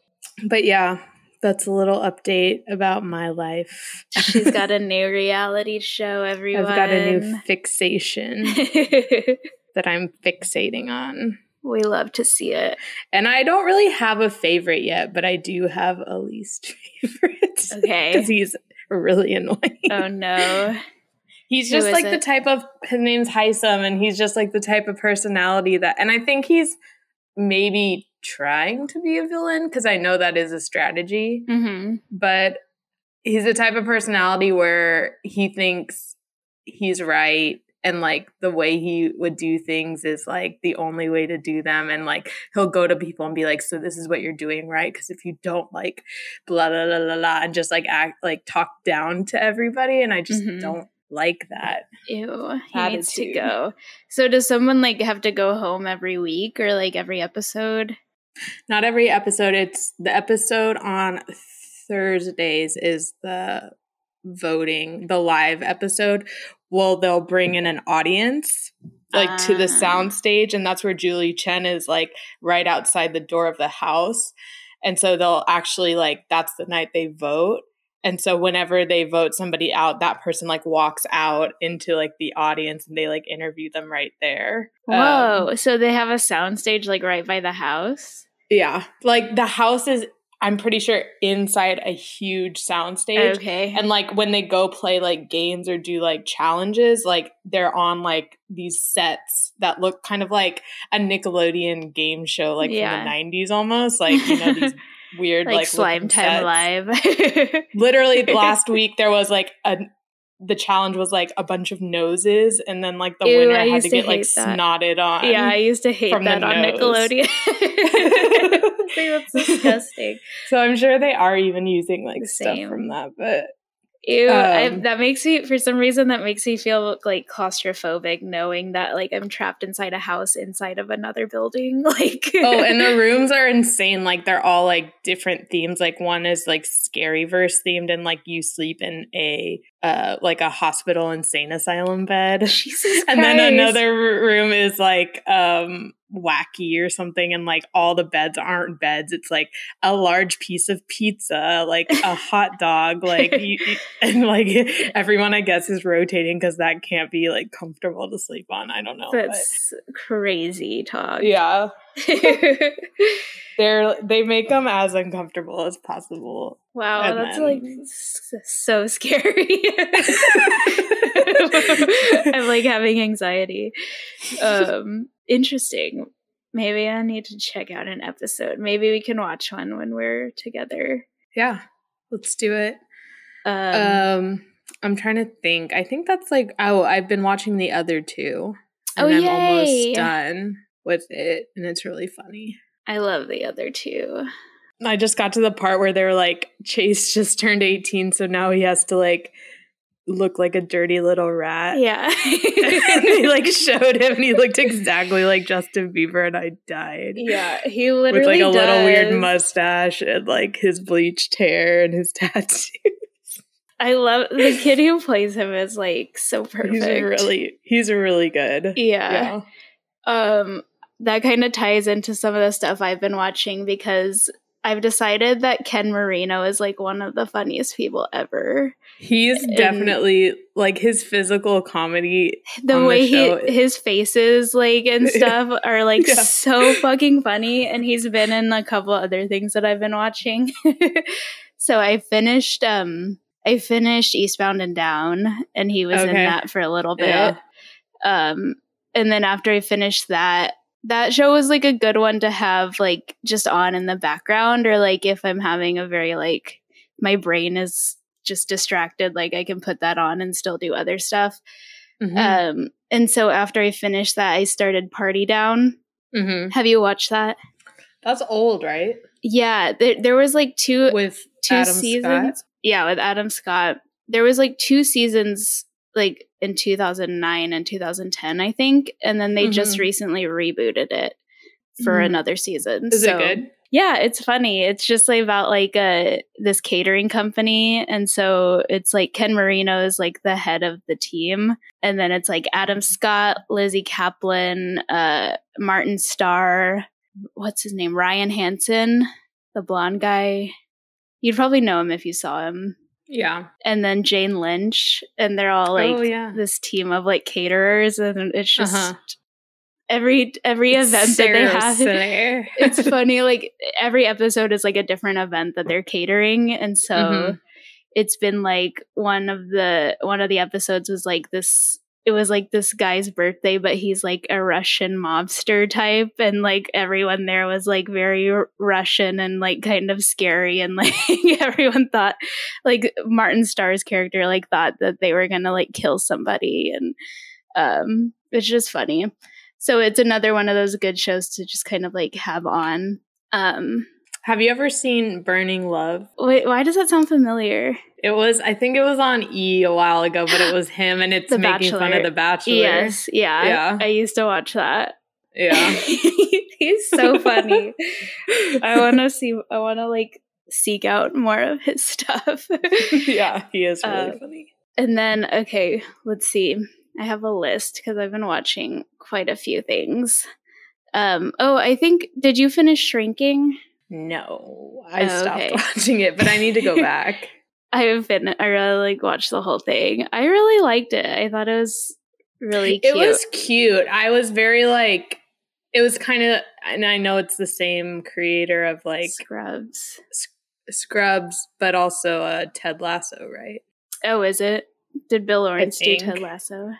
but yeah, that's a little update about my life. she's got a new reality show, everyone. I've got a new fixation that I'm fixating on. we love to see it. And I don't really have a favorite yet, but I do have a least favorite. Okay. Because he's really annoying. Oh no. He's just like the type of his name's Hisam, and he's just like the type of personality that and I think he's maybe trying to be a villain because I know that is a strategy. Mm-hmm. But he's the type of personality where he thinks he's right and like the way he would do things is like the only way to do them and like he'll go to people and be like so this is what you're doing right because if you don't like blah blah blah blah blah and just like act like talk down to everybody and i just Mhm. don't like that Ew, he needs to go. So does someone like have to go home every week or like every episode? not every episode it's the episode on thursdays is the voting the live episode well they'll bring in an audience like to the Ah. sound stage and that's where julie chen is like right outside the door of the house and so they'll actually like that's the night they vote and so whenever they vote somebody out that person like walks out into like the audience and they like interview them right there Um, Whoa! so they have a soundstage like right by the house. yeah like the house is i'm pretty sure inside a huge sound stage Okay. and like when they go play like games or do like challenges like they're on like these sets that look kind of like a nickelodeon game show like Yeah. from the 90s almost like you know these weird like, like, slime time sets. live. literally last week there was like a the challenge was like a bunch of noses and then like the Ew, winner I had to to get like that. snotted on yeah, I used to hate that on nose. Nickelodeon. That's disgusting. so i'm sure they are even using like The stuff from that but Ew, I, Um, that makes me for some reason that makes me feel like claustrophobic knowing that like I'm trapped inside a house inside of another building. Like oh, and the rooms are insane. Like they're all like different themes. Like one is like scary verse themed, and like you sleep in a uh like a hospital insane asylum bed. Jesus And then another room is like um wacky or something, and like all the beds aren't beds. It's like a large piece of pizza, like a hot dog, like you, you- and like everyone I guess is rotating because that can't be like comfortable to sleep on. I don't know. but- That's crazy talk. yeah. they're they make them as uncomfortable as possible. wow, And that's then- like so scary. I'm like having anxiety. Um, interesting. Maybe I need to check out an episode. Maybe we can watch one when we're together. Yeah, let's do it. Um, Um, I'm trying to think. I think that's like oh, I've been watching the other two, and Oh, I'm yay. almost done with it, and it's really funny. I love the other two. I just got to the part where they were like, Chase just turned 18, so now he has to like look like a dirty little rat. Yeah. and they like showed him and he looked exactly like Justin Bieber and I died. yeah, he literally With like a little weird mustache and like his bleached hair and his tattoo. I love the kid who plays him is like so perfect. He's really he's really good. yeah. Um that kind of ties into some of the stuff I've been watching because I've decided that Ken Marino is like one of the funniest people ever. He's And- definitely like his physical comedy. The the way show- he his faces like and stuff are like Yeah. so fucking funny and he's been in a couple other things that I've been watching. so I finished um I finished Eastbound and Down and he was in that for a little bit. Yeah. Um and then after I finished that that show was like a good one to have like just on in the background or like if I'm having a very like my brain is just distracted like I can put that on and still do other stuff. Mhm. Um, and so after I finished that, I started Party Down. Mhm. Have you watched that? That's old, right? Yeah, there, there was like two With two Adam seasons. Scott? Yeah, with Adam Scott. There was like two seasons like in 2009 and 2010, I think, and then they just Mhm. recently rebooted it for Mhm. another season. Is So- it good? Yeah, it's funny. It's just like about like a this catering company, and so it's like Ken Marino is like the head of the team, and then it's like Adam Scott, Lizzy Caplan, uh, Martin Starr, what's his name, Ryan Hansen, the blonde guy. You'd probably know him if you saw him, Yeah. and then Jane Lynch, and they're all like oh yeah. this team of like caterers, and it's just Uh-huh. every every event that they have it's funny like every episode is like a different event that they're catering and so Mhm. it's been like one of the one of the episodes was like this it was like this guy's birthday, but he's like a Russian mobster type, and like everyone there was like very R- Russian and like kind of scary, and like everyone thought, like Martin Starr's character, like thought that they were gonna like kill somebody, and um, it's just funny. So it's another one of those good shows to just kind of like have on. Um, Have you ever seen Burning Love? wait, why does that sound familiar? It was, I think it was on E a while ago, but it was him, and it's The making fun of The Bachelor. Yes, yeah, Yeah. I used to watch that. Yeah. He's so funny. I want to see. I want to like seek out more of his stuff. yeah, he is really Uh, funny. and then, okay, let's see. I have a list because I've been watching quite a few things. Um. Oh, I think. Did you finish Shrinking? No, I Oh, stopped okay. watching it, but I need to go back. I have been. I really like watched the whole thing. I really liked it. I thought it was really cute. It was cute. I was very like, it was kind of, and I know it's the same creator of like Scrubs. Scrubs, but also uh, Ted Lasso, right? Oh, is it? Did Bill Lawrence do. Ted Lasso?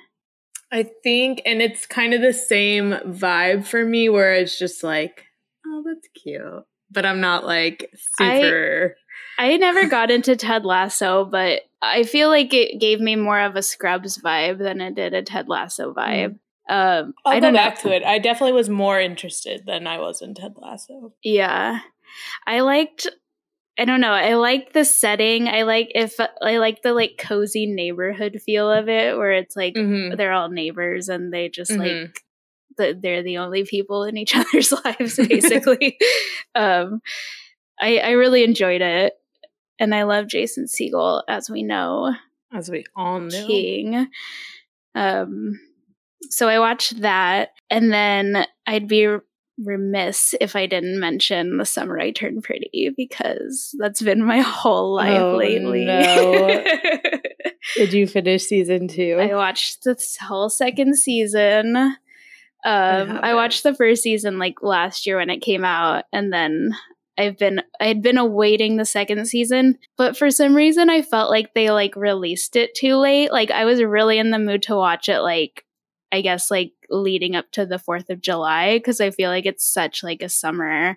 I think, and it's kind of the same vibe for me where it's just like, oh, that's cute. But I'm not like super. I never got into Ted Lasso, but I feel like it gave me more of a Scrubs vibe than it did a Ted Lasso vibe. Um, I'll I go back know. to it. I definitely was more interested than I was in Ted Lasso. Yeah, I liked. I don't know. I like the setting. I like if I like the like cozy neighborhood feel of it, where it's like Mm-hmm. they're all neighbors and they just Mhm. like the, they're the only people in each other's lives, basically. um, I I really enjoyed it, and I love Jason Segel, as we know. As we all know. King. Um, so I watched that, and then I'd be remiss if I didn't mention The Summer I Turned Pretty because that's been my whole life Oh, lately. no. Did you finish season two? I watched the whole second season. Um, I, haven't. watched the first season like last year when it came out, and then I've been I had been awaiting the second season, but for some reason I felt like they like released it too late. Like I was really in the mood to watch it like I guess like leading up to the 4th of July cuz I feel like it's such like a summer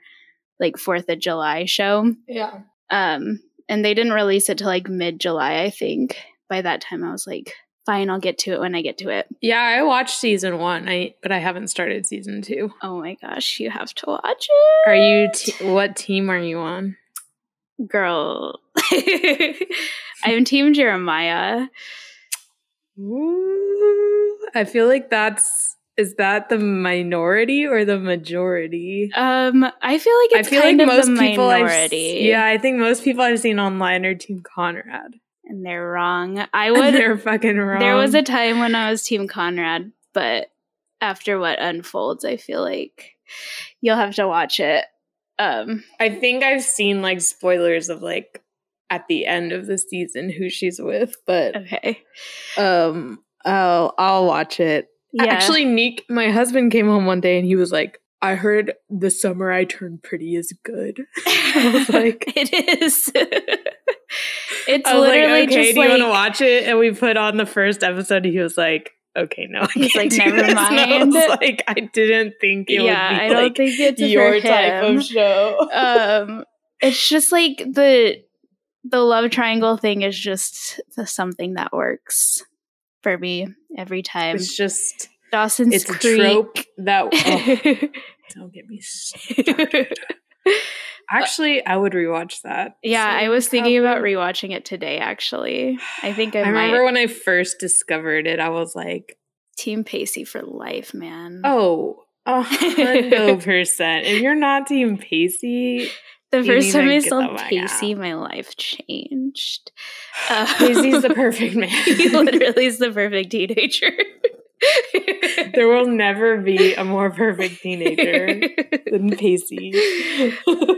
like 4th of July show. yeah. Um and they didn't release it till like mid-July, I think. By that time I was like fine, I'll get to it when I get to it. Yeah, I watched season one, I but I haven't started season two. Oh my gosh, you have to watch it. Are you te- what team are you on? girl? I'm Team Jeremiah. Ooh, I feel like that's is that the minority or the majority? Um, I feel like it's I feel like most people I've minority. yeah, I think most people I've seen online are Team Conrad. And they're wrong. I would. they're fucking wrong. There was a time when I was Team Conrad, but after what unfolds, I feel like you'll have to watch it. Um, I think I've seen like spoilers of like at the end of the season who she's with, but okay. um I'll I'll watch it. Yeah. Actually, Neek, my husband came home one day and he was like, I heard the summer I turned pretty is good. I was like it is. it's was like, literally okay, just do you want to watch it? And we put on the first episode. He was like, okay, no, I He's like, "Never this." Mind. like, I didn't think it yeah. would be I don't like think it's your type of show. um it's just like the the love triangle thing is just the something that works for me every time it's just, dawson's it's a creek trope that. oh, don't get me started. Actually, I would rewatch that. yeah i was thinking about rewatching it today actually i think i, I remember when I first discovered it, I was like, team pacey for life man oh, a hundred percent. If you're not Team Pacey, the first time i saw pacey out. my life changed Uh, Pacey's the perfect man. he literally is the perfect teenager there will never be a more perfect teenager than Pacey.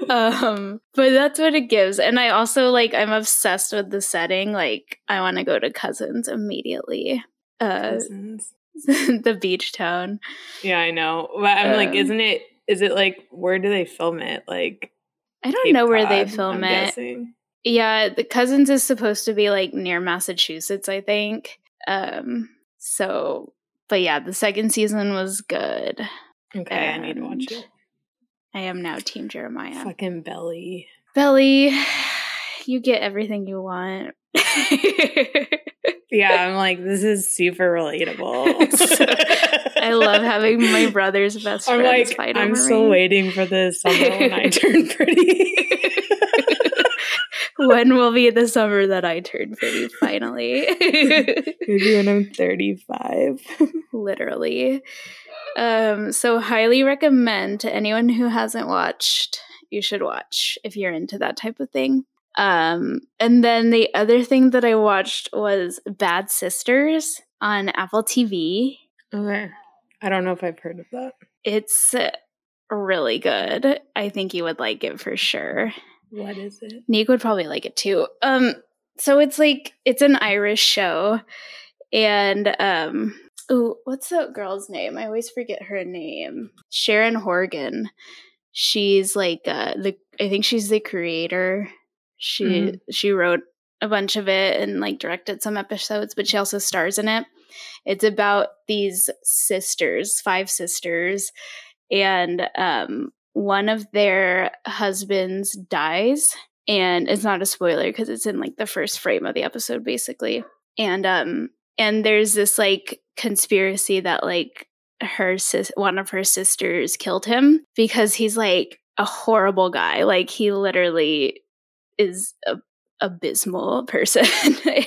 um but that's what it gives and i also like i'm obsessed with the setting like i want to go to cousins immediately uh Cousins. the beach town Yeah, I know. But I'm like, Um, isn't it? Is it like where do they film it? Like i don't Cape know where they film I'm it guessing. yeah the cousins is supposed to be like near massachusetts i think um So, but yeah, the second season was good. Okay, I need to watch it. I am now Team Jeremiah. Fucking belly. Belly, you get everything you want. Yeah, I'm like, this is super relatable. I love having my brother's best I'm friends like, I'm still me. waiting for the summer when I turn pretty. When will be the summer that I turn pretty finally? Maybe when I'm 35. Literally. Um, so highly recommend to anyone who hasn't watched, you should watch if you're into that type of thing. Um, and then the other thing that I watched was Bad Sisters on Apple TV. Okay. I don't know if I've heard of that. It's really good. I think you would like it for sure. What is it? Nick would probably like it too. Um, so it's like it's an Irish show, and um, ooh, what's that girl's name? I always forget her name. Sharon Horgan. She's like uh, the. I think she's the creator. She Mhm. she wrote a bunch of it and like directed some episodes, but she also stars in it. It's about these sisters, five sisters, and um, one of their husbands dies and it's not a spoiler because it's in like the first frame of the episode basically. And um and there's this like conspiracy that like her sis one of her sisters killed him because he's like a horrible guy. Like he literally is a abysmal person.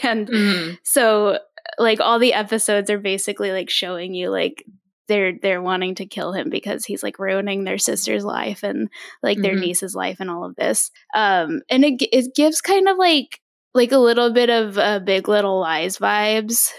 And Mm. so like all the episodes are basically like showing you like they're they're wanting to kill him because he's like ruining their sister's life and like their Mhm. niece's life and all of this um and it it gives kind of like like a little bit of uh, big little lies vibes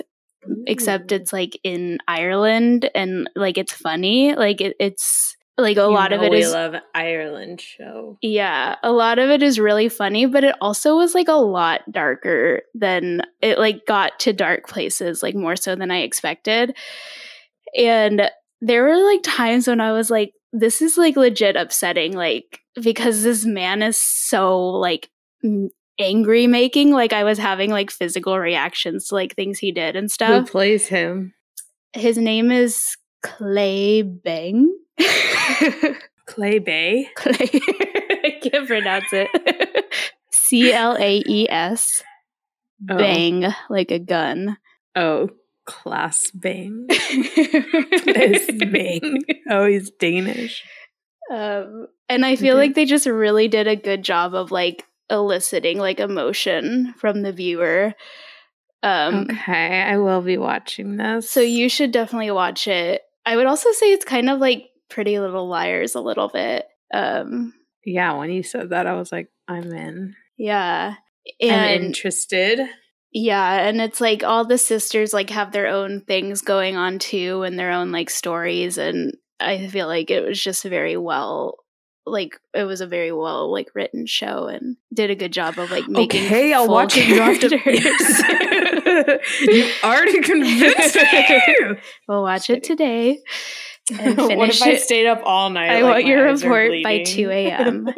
except it's like in Ireland and like it's funny like it, it's like a You lot of it we is love Ireland show. yeah, a lot of it is really funny, but it also was like a lot darker than it like got to dark places, like more so than I expected. And there were like times when I was like, this is like legit upsetting, like because this man is so like m- angry making. Like I was having like physical reactions to like things he did and stuff. Who plays him? His name is Clay Bang. Clay Bay. Clay. I can't pronounce it. C L A E S. Oh. Bang, like a gun. Oh, Claes Bang. Claes bang. Oh, he's Danish. um, and I feel Okay. like they just really did a good job of like eliciting like emotion from the viewer. Um, okay, I will be watching this. So you should definitely watch it. I would also say it's kind of like Pretty Little Liars a little bit. Um, yeah, when you said that, I was like, I'm in. yeah. I'm And interested. Yeah, and it's like all the sisters like have their own things going on too and their own like stories and I feel like it was just very well like it was a very well like written show and did a good job of like making Okay, I'll watch it. You have to. you already convinced me. we'll watch it today and what finish if I stayed up all night? I like want your report by 2 a.m.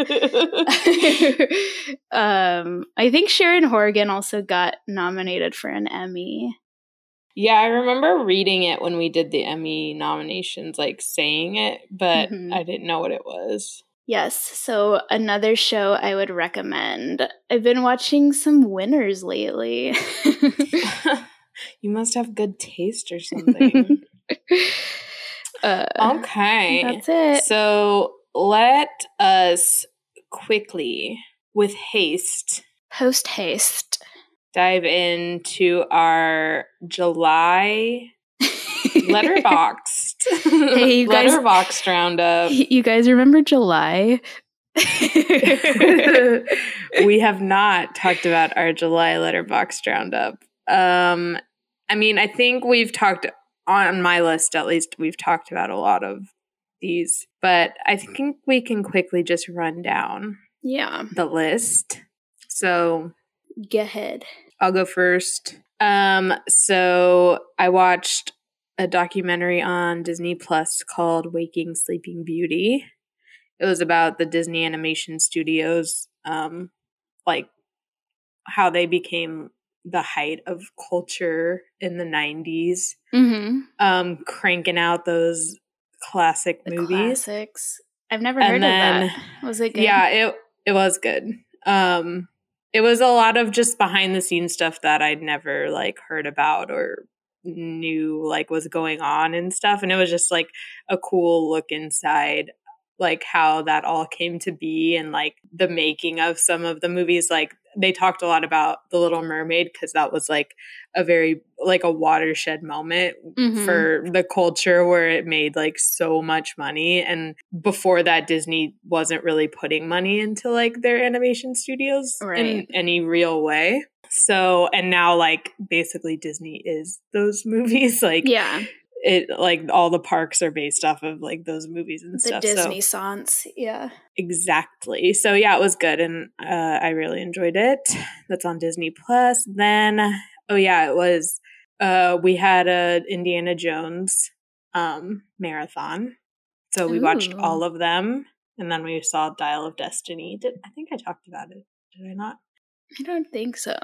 um, I think Sharon Horgan also got nominated for an Emmy. yeah, I remember reading it when we did the Emmy nominations, like saying it, but Mhm. I didn't know what it was. Yes, so another show I would recommend. I've been watching some winners lately. you must have good taste or something. Uh, okay. That's it. So let us quickly, with haste, Post haste. dive into our July Letterboxd Hey, you guys- Letterboxd roundup. you guys remember July? we have not talked about our July Letterboxd roundup. Um, I mean, I think we've talked on my list at least. We've talked about a lot of these, but I think we can quickly just run down yeah, the list. So go ahead. I'll go first. Um, so I watched a documentary on Disney Plus called Waking Sleeping Beauty. It was about the Disney Animation Studios, um, like how they became the height of culture in the 90s Mm-hmm. um cranking out those classic The movies classics. I've never And heard then- of that. Was it good? yeah it it was good um it was a lot of just behind the scenes stuff that i'd never like heard about or knew like was going on and stuff and it was just like a cool look inside like how that all came to be and like the making of some of the movies like they talked a lot about the little mermaid because that was like a very like a watershed moment Mhm. for the culture where it made like so much money and before that disney wasn't really putting money into like their animation studios in any real way so and now like basically disney is those movies like yeah. It like all the parks are based off of like those movies and stuff. The stuff Disney so songs. Yeah. exactly so yeah it was good and uh, i really enjoyed it that's on disney plus then oh yeah it was uh we had a indiana jones um marathon so we watched all of them and then we saw dial of destiny did i think i talked about it did i not I don't think so.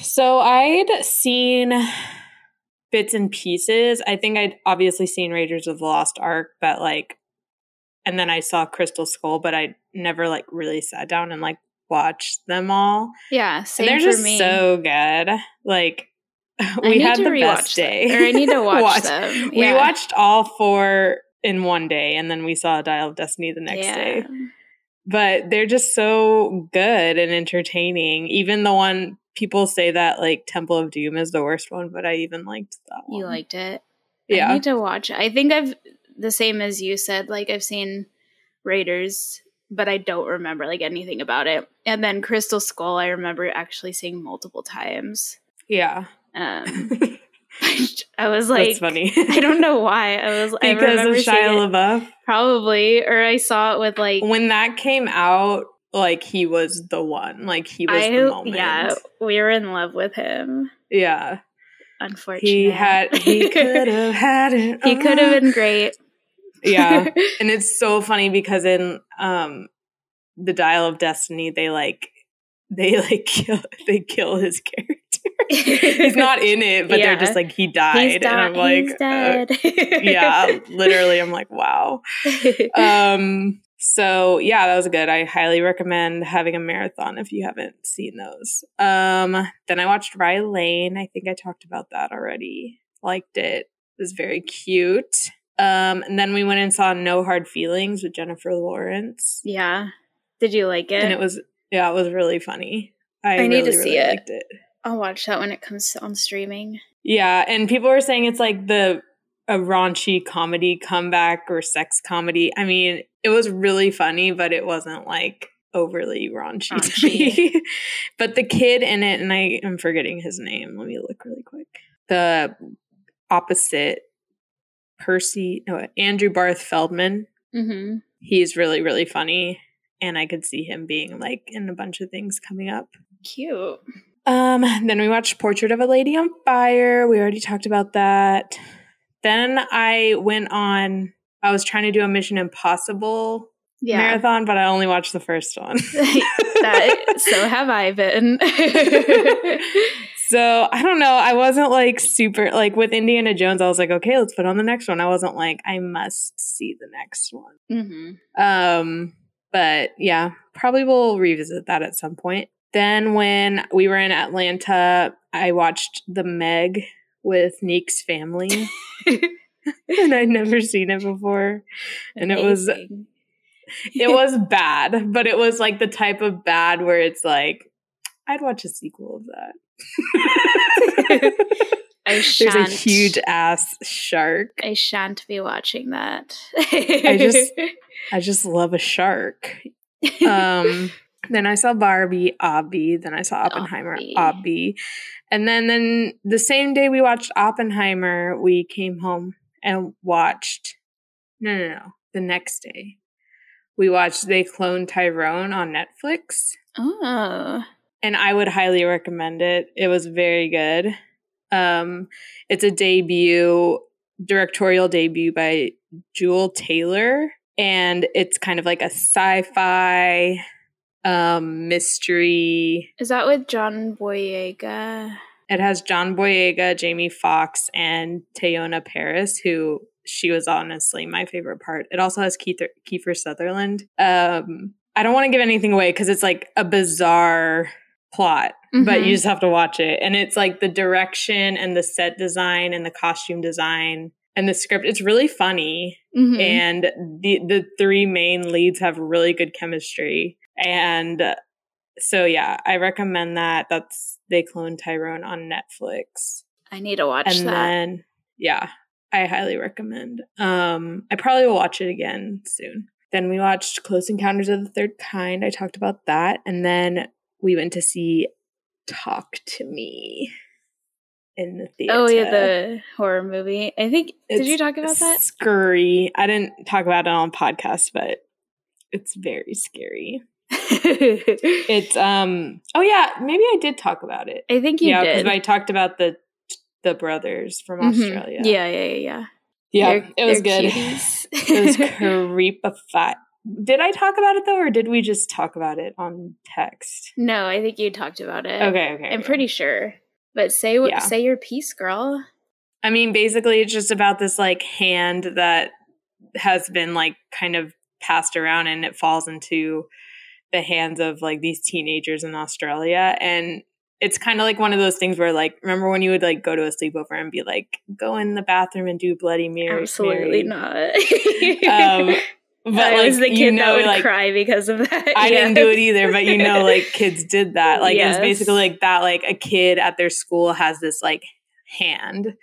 so I'd seen bits and pieces. I think I'd obviously seen Raiders of the Lost Ark, but like, and then I saw Crystal Skull, but I never like really sat down and like watched them all. Yeah. And they're just me. so good. Like, we had the best them. day. Or I need to watch, Watch- them. We watched all four in one day, and then we saw Dial of Destiny the next yeah. day but they're just so good and entertaining. Even the one people say that like Temple of Doom is the worst one, but I even liked that one. You liked it. yeah, I need to watch. I think I've the same as you said, like I've seen Raiders, but I don't remember like anything about it. And then Crystal Skull I remember actually seeing multiple times. yeah. Um I was like That's funny. I don't know why. I was I because of Shia LaBeouf. probably or I saw it with like When that came out, like he was the one. Like he was I the moment. yeah, we were in love with him. yeah. Unfortunately, He had. He could have had it. he could have been great. Yeah. and it's so funny because in um the dial of destiny they like they like kill they kill his character he's not in it but they're just like he died He's, and i'm like uh, yeah literally i'm like wow um so yeah that was good i highly recommend having a marathon if you haven't seen those um then i watched rye lane i think i talked about that already liked it it was very cute um and then we went and saw no hard feelings with jennifer lawrence yeah. Did you like it? and it was yeah it was really funny i, I need to really, see really it. it I'll watch that when it comes on streaming. Yeah, and people were saying it's like the a raunchy comedy comeback or sex comedy. I mean, it was really funny, but it wasn't like overly raunchy, to me. but the kid in it, and I am forgetting his name. Let me look really quick. The opposite Percy, no, Andrew Barth Feldman. Mm-hmm. He's really, really funny. And I could see him being like in a bunch of things coming up. Cute. Um, then we watched Portrait of a Lady on Fire. We already talked about that. Then I went on I was trying to do a Mission Impossible Yeah. marathon, but I only watched the first one. that, so have I been. so I don't know. I wasn't like super like with Indiana Jones, I was like, okay, let's put on the next one. I wasn't like, I must see the next one. hmm Um, but yeah, probably we'll revisit that at some point. Then when we were in Atlanta, I watched The Meg with Neek's family. and I'd never seen it before. And it was it was bad, but it was like the type of bad where it's like I'd watch a sequel of that. I There's shan't. a huge ass shark. I shan't be watching that. I just- I just love a shark. Um then I saw Barbie, Obby, then I saw Oppenheimer. Obby. And then then the same day we watched Oppenheimer, we came home and watched No, no, no. The next day. We watched They Clone Tyrone on Netflix. oh, and I would highly recommend it. It was very good. Um, it's a debut, directorial debut by Juel Taylor, and it's kind of like a sci-fi um, mystery. Is that with John Boyega? It has John Boyega, Jamie Foxx, and Teyonah Parris, who she was honestly my favorite part. It also has Keith, Kiefer Sutherland. Um, I don't want to give anything away because it's like a bizarre plot, mm-hmm. but you just have to watch it. And it's like the direction and the set design and the costume design and the script. It's really funny, mm-hmm. and the the three main leads have really good chemistry. And so, yeah, I recommend that. That's they clone Tyrone on Netflix. I need to watch and that. then, yeah, I highly recommend. Um, I probably will watch it again soon. Then we watched Close Encounters of the Third Kind. I talked about that, and then we went to see Talk to Me in the theater. Oh yeah, the horror movie. I think it's did you talk about that? Scurry. I didn't talk about it on podcast, but it's very scary. it's um oh yeah, maybe I did talk about it. I think you yeah, did. I talked about the the brothers from mm-hmm. Australia. Yeah, yeah, yeah, yeah. Yeah, they're, it was good. it was creepified. Did I talk about it though, or did we just talk about it on text? No, I think you talked about it. Okay, okay. I'm okay. pretty sure. But say what yeah. say your piece, girl. I mean, basically, it's just about this like hand that has been like kind of passed around, and it falls into the hands of like these teenagers in Australia, and it's kind of like one of those things where like remember when you would like go to a sleepover and be like go in the bathroom and do bloody Mary absolutely not um, but I like, was the kid you know, that would like, cry because of that. I yes. didn't do it either, but you know, like kids did that. Like yes. it's basically like that. Like a kid at their school has this like hand,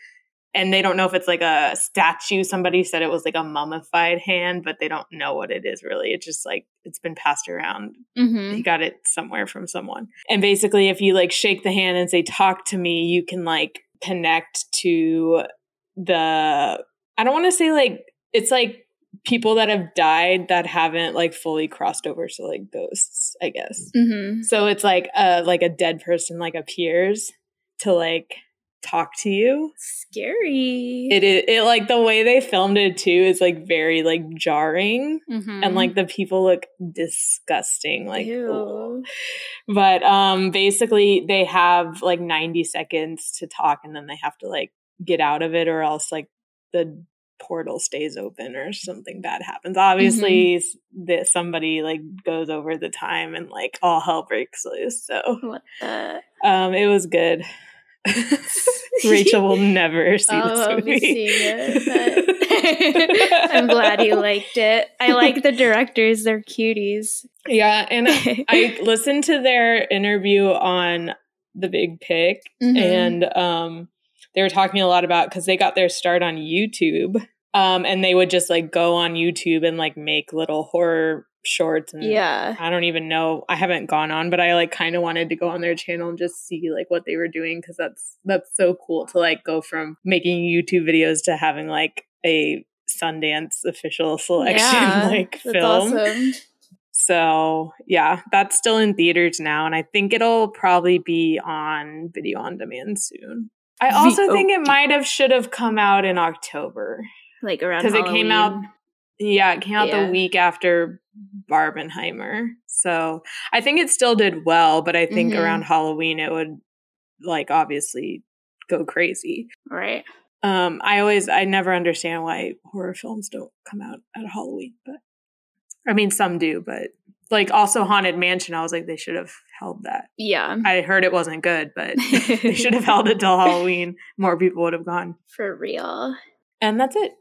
and they don't know if it's like a statue. Somebody said it was like a mummified hand, but they don't know what it is really. It's just like it's been passed around. Mm-hmm. He got it somewhere from someone. And basically, if you like shake the hand and say "talk to me," you can like connect to the. I don't want to say like it's like people that have died that haven't like fully crossed over to like ghosts i guess mm-hmm. so it's like a like a dead person like appears to like talk to you scary it is it like the way they filmed it too is like very like jarring mm-hmm. and like the people look disgusting like but um basically they have like 90 seconds to talk and then they have to like get out of it or else like the portal stays open or something bad happens. Obviously, mm-hmm. that somebody like goes over the time and like all hell breaks loose. So? Um, it was good. Rachel will never see I'll this movie. It, I'm glad you liked it. I like the directors; they're cuties. Yeah, and I listened to their interview on the Big Pick, mm-hmm. and um, they were talking a lot about because they got their start on YouTube. Um, and they would just like go on YouTube and like make little horror shorts and yeah i don't even know i haven't gone on but i like kind of wanted to go on their channel and just see like what they were doing because that's that's so cool to like go from making youtube videos to having like a sundance official selection yeah, like film awesome. so yeah that's still in theaters now and i think it'll probably be on video on demand soon I also the, think it might have should have come out in October, like around because it came out. Yeah, it came out yeah. the week after Barbenheimer, so I think it still did well. But I think mm-hmm. around Halloween it would, like, obviously go crazy. Right. Um, I always, I never understand why horror films don't come out at Halloween, but I mean, some do, but like also haunted mansion i was like they should have held that yeah i heard it wasn't good but they should have held it till halloween more people would have gone for real and that's it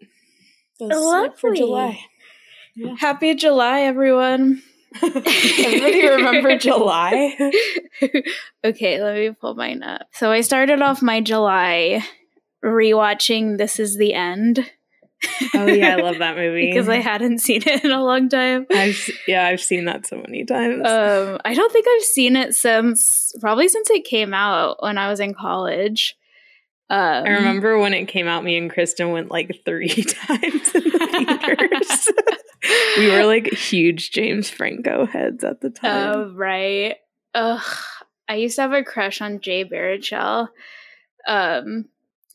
that's Lovely. for july yeah. happy july everyone everybody remember july okay let me pull mine up so i started off my july rewatching this is the end oh yeah, I love that movie because I hadn't seen it in a long time. I've yeah, I've seen that so many times. Um, I don't think I've seen it since probably since it came out when I was in college. Um, I remember when it came out, me and Kristen went like three times in the theaters. we were like huge James Franco heads at the time. Oh right. Ugh. I used to have a crush on Jay Baruchel, um,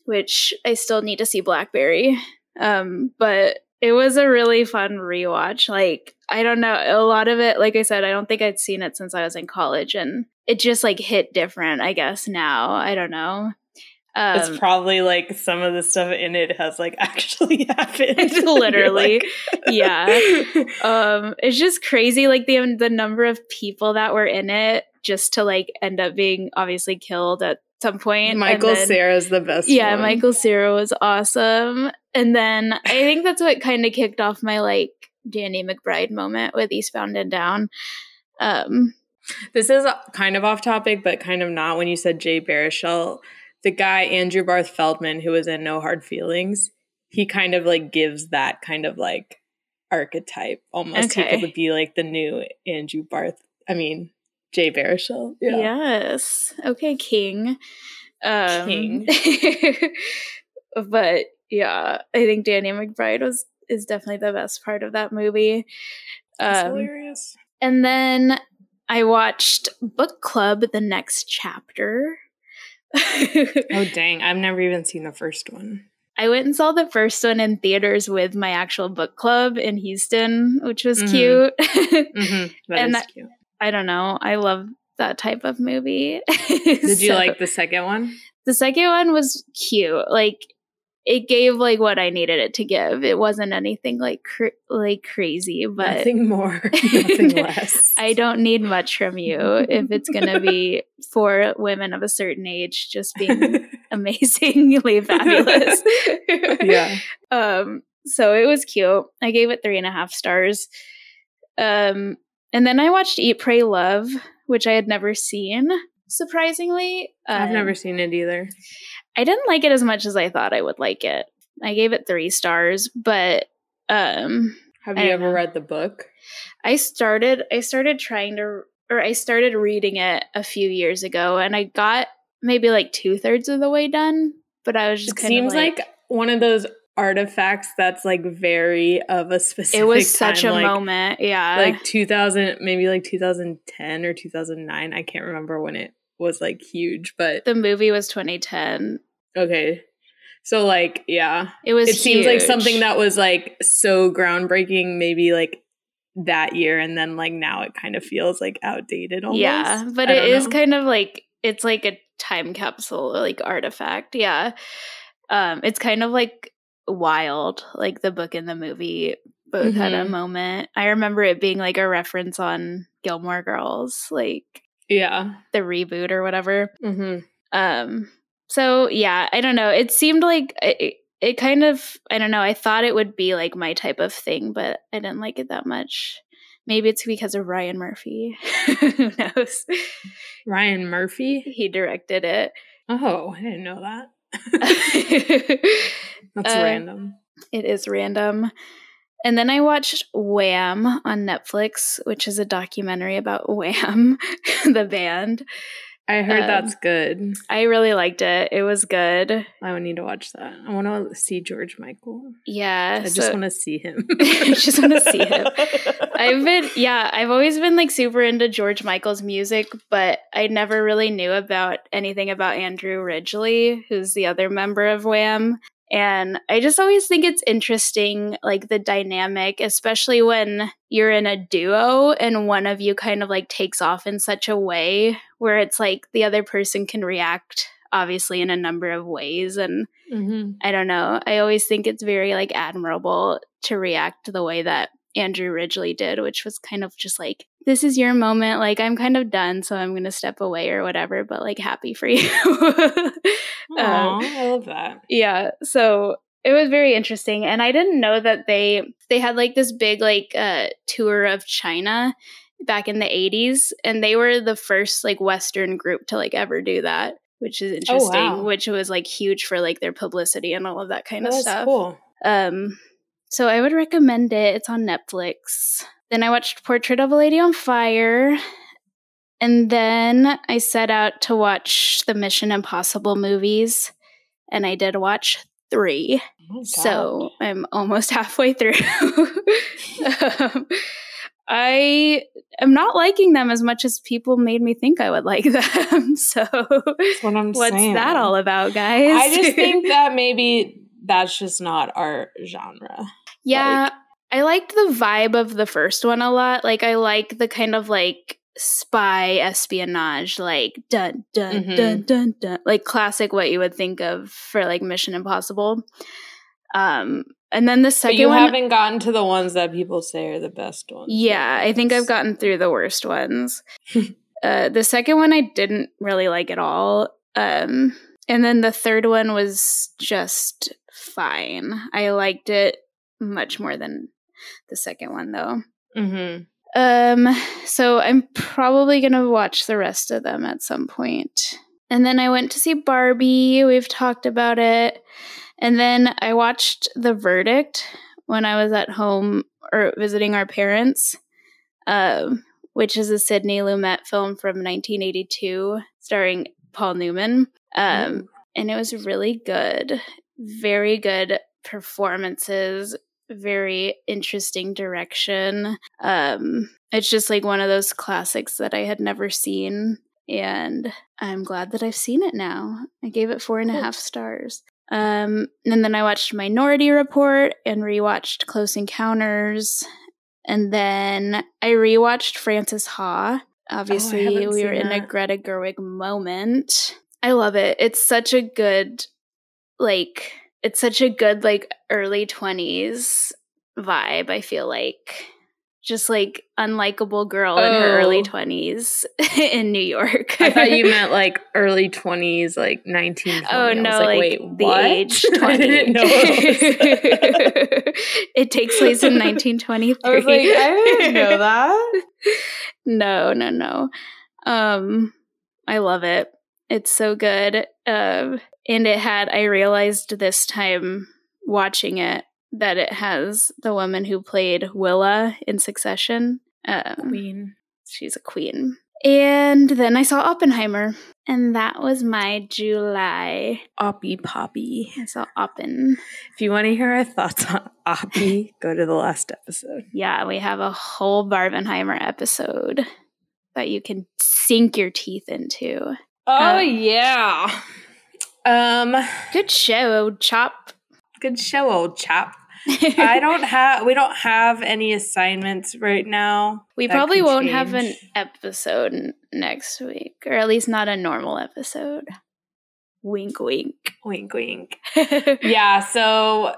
which I still need to see Blackberry. Um, but it was a really fun rewatch. Like, I don't know, a lot of it, like I said, I don't think I'd seen it since I was in college and it just like hit different, I guess, now. I don't know. Um, it's probably like some of the stuff in it has like actually happened. Literally. Like yeah. Um it's just crazy like the the number of people that were in it just to like end up being obviously killed at some point. Michael then, Cera's the best. Yeah, one. Michael Cera was awesome. And then I think that's what kind of kicked off my like Danny McBride moment with Eastbound and Down. Um this is kind of off topic, but kind of not. When you said Jay Baruchel, the guy Andrew Barth Feldman, who was in No Hard Feelings, he kind of like gives that kind of like archetype almost. Okay. He could be like the new Andrew Barth. I mean, Jay Baruchel. Yeah. Yes. Okay, King. Um, King. but yeah, I think Danny McBride was is definitely the best part of that movie. Um, hilarious. And then I watched Book Club: The Next Chapter. oh dang! I've never even seen the first one. I went and saw the first one in theaters with my actual book club in Houston, which was mm-hmm. cute. mm-hmm. and cute. I don't know. I love that type of movie. Did you like the second one? The second one was cute. Like it gave like what I needed it to give. It wasn't anything like cr- like crazy, but nothing more, nothing less. I don't need much from you if it's going to be for women of a certain age just being amazingly fabulous. yeah. Um. So it was cute. I gave it three and a half stars. Um. And then I watched Eat, Pray, Love, which I had never seen. Surprisingly, um, I've never seen it either. I didn't like it as much as I thought I would like it. I gave it three stars, but um, have you ever know. read the book? I started. I started trying to, or I started reading it a few years ago, and I got maybe like two thirds of the way done. But I was just. It seems like, like one of those artifacts that's like very of a specific it was such time, a like, moment yeah like 2000 maybe like 2010 or 2009 i can't remember when it was like huge but the movie was 2010 okay so like yeah it was it huge. seems like something that was like so groundbreaking maybe like that year and then like now it kind of feels like outdated almost. yeah but it is know. kind of like it's like a time capsule like artifact yeah um it's kind of like wild. Like the book and the movie both mm-hmm. had a mm-hmm. moment. I remember it being like a reference on Gilmore Girls, like yeah, the reboot or whatever. Mm-hmm. Um. So yeah, I don't know. It seemed like it, it kind of I don't know. I thought it would be like my type of thing, but I didn't like it that much. Maybe it's because of Ryan Murphy. Who knows? Ryan Murphy? He directed it. Oh, I didn't know that. That's uh, random. It is random. And then I watched Wham on Netflix, which is a documentary about Wham, the band. I heard um, that's good. I really liked it. It was good. I would need to watch that. I want to see George Michael. Yeah. I so, just want to see him. I just want to see him. I've been, yeah, I've always been like super into George Michael's music, but I never really knew about anything about Andrew Ridgeley, who's the other member of Wham. And I just always think it's interesting, like the dynamic, especially when you're in a duo and one of you kind of like takes off in such a way where it's like the other person can react, obviously, in a number of ways. And mm-hmm. I don't know, I always think it's very like admirable to react the way that Andrew Ridgeley did, which was kind of just like, this is your moment. Like, I'm kind of done, so I'm going to step away or whatever, but like, happy for you. Aww, um, I love that. Yeah. So it was very interesting. And I didn't know that they, they had like this big like uh, tour of China back in the 80s. And they were the first like Western group to like ever do that, which is interesting, oh, wow. which was like huge for like their publicity and all of that kind oh, of stuff. Cool. Um, so I would recommend it. It's on Netflix. Then I watched Portrait of a Lady on Fire. And then I set out to watch the Mission Impossible movies. And I did watch three. Oh so I'm almost halfway through. um, I am not liking them as much as people made me think I would like them. so That's what I'm what's saying. that all about, guys? I just think that maybe that's just not our genre. Yeah, Like- I liked the vibe of the first one a lot. Like I like the kind of like spy espionage, like dun dun Mhm. dun dun dun, like classic what you would think of for like Mission Impossible. Um, and then the But second you one, haven't gotten to the ones that people say are the best ones. yeah, I think I've gotten through the worst ones. uh, the second one I didn't really like at all. Um, and then the third one was just fine. I liked it much more than the second one, though. Mm-hmm. Um, so I'm probably gonna watch the rest of them at some point. And then I went to see Barbie. We've talked about it. And then I watched The Verdict when I was at home or visiting our parents, um, which is a Sidney Lumet film from 1982 starring Paul Newman. Um, and it was really good. Very good performances, very interesting direction. Um, it's just like one of those classics that I had never seen, and I'm glad that I've seen it now. I gave it four and a Cool. half stars. Um, and then I watched Minority Report and rewatched Close Encounters, and then I rewatched Frances Ha. Obviously, haven't we were in a. Greta Gerwig moment. I love it. It's such a good, like, it's such a good, like, early 20s vibe, I feel like. Just like unlikable girl in her early Oh. 20s in New York. I thought you meant like early 20s, like 19 Oh I was no, like, like, wait, the what? age I didn't know. It it takes place in 1923. I was like, I didn't know that. no, no, no. Um I love it. It's so good. Um and it had I realized this time watching it that it has the woman who played Willa in Succession. Um, Queen. she's a queen. And then I saw Oppenheimer, and that was my July. Oppie Poppy. I saw Oppen. If you want to hear our thoughts on Oppie, go to the last episode. Yeah, we have a whole Barbenheimer episode that you can sink your teeth into. Oh Uh, yeah. Um Good show, old Chop. good show, old chap. I don't have we don't have any assignments right now. we probably won't have an episode next week, or at least not a normal episode. Wink, wink. Wink wink. yeah so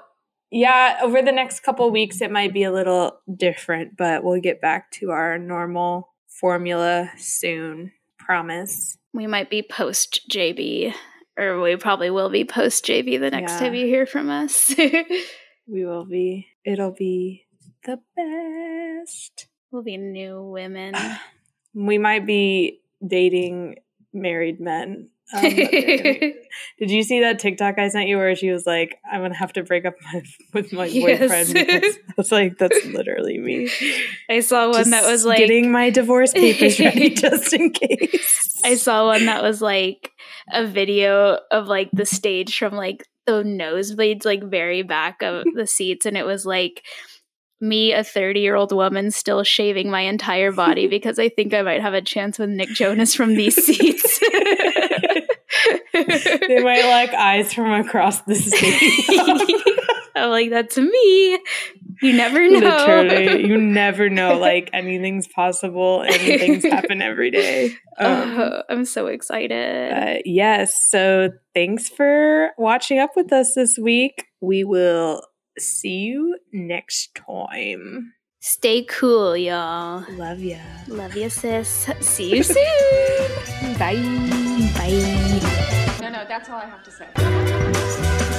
yeah over the next couple weeks it might be a little different but we'll get back to our normal formula soon promise we might be post JB, or we probably will be post JB the next Yeah. time you hear from us. we will be it'll be the best we'll be new women. we might be dating married men um, but they're gonna- did you see that tiktok i sent you where she was like i'm gonna have to break up my, with my Yes. boyfriend was like that's literally me I saw one that was like getting my divorce papers ready just in case. I saw one that was like a video of like the stage from like the nosebleeds, like very back of the seats, and it was like me, a 30 year old woman, still shaving my entire body because I think I might have a chance with Nick Jonas from these seats. they might like eyes from across the stadium. I'm like, that's me. You never know. Literally, you never know. Like anything's possible, and things happen every day. Um, Oh, I'm so excited. uh, yes. So thanks for watching up with us this week. We will see you next time. Stay cool, y'all. Love ya. Love ya, sis. See you soon. Bye. Bye. No, that's all I have to say.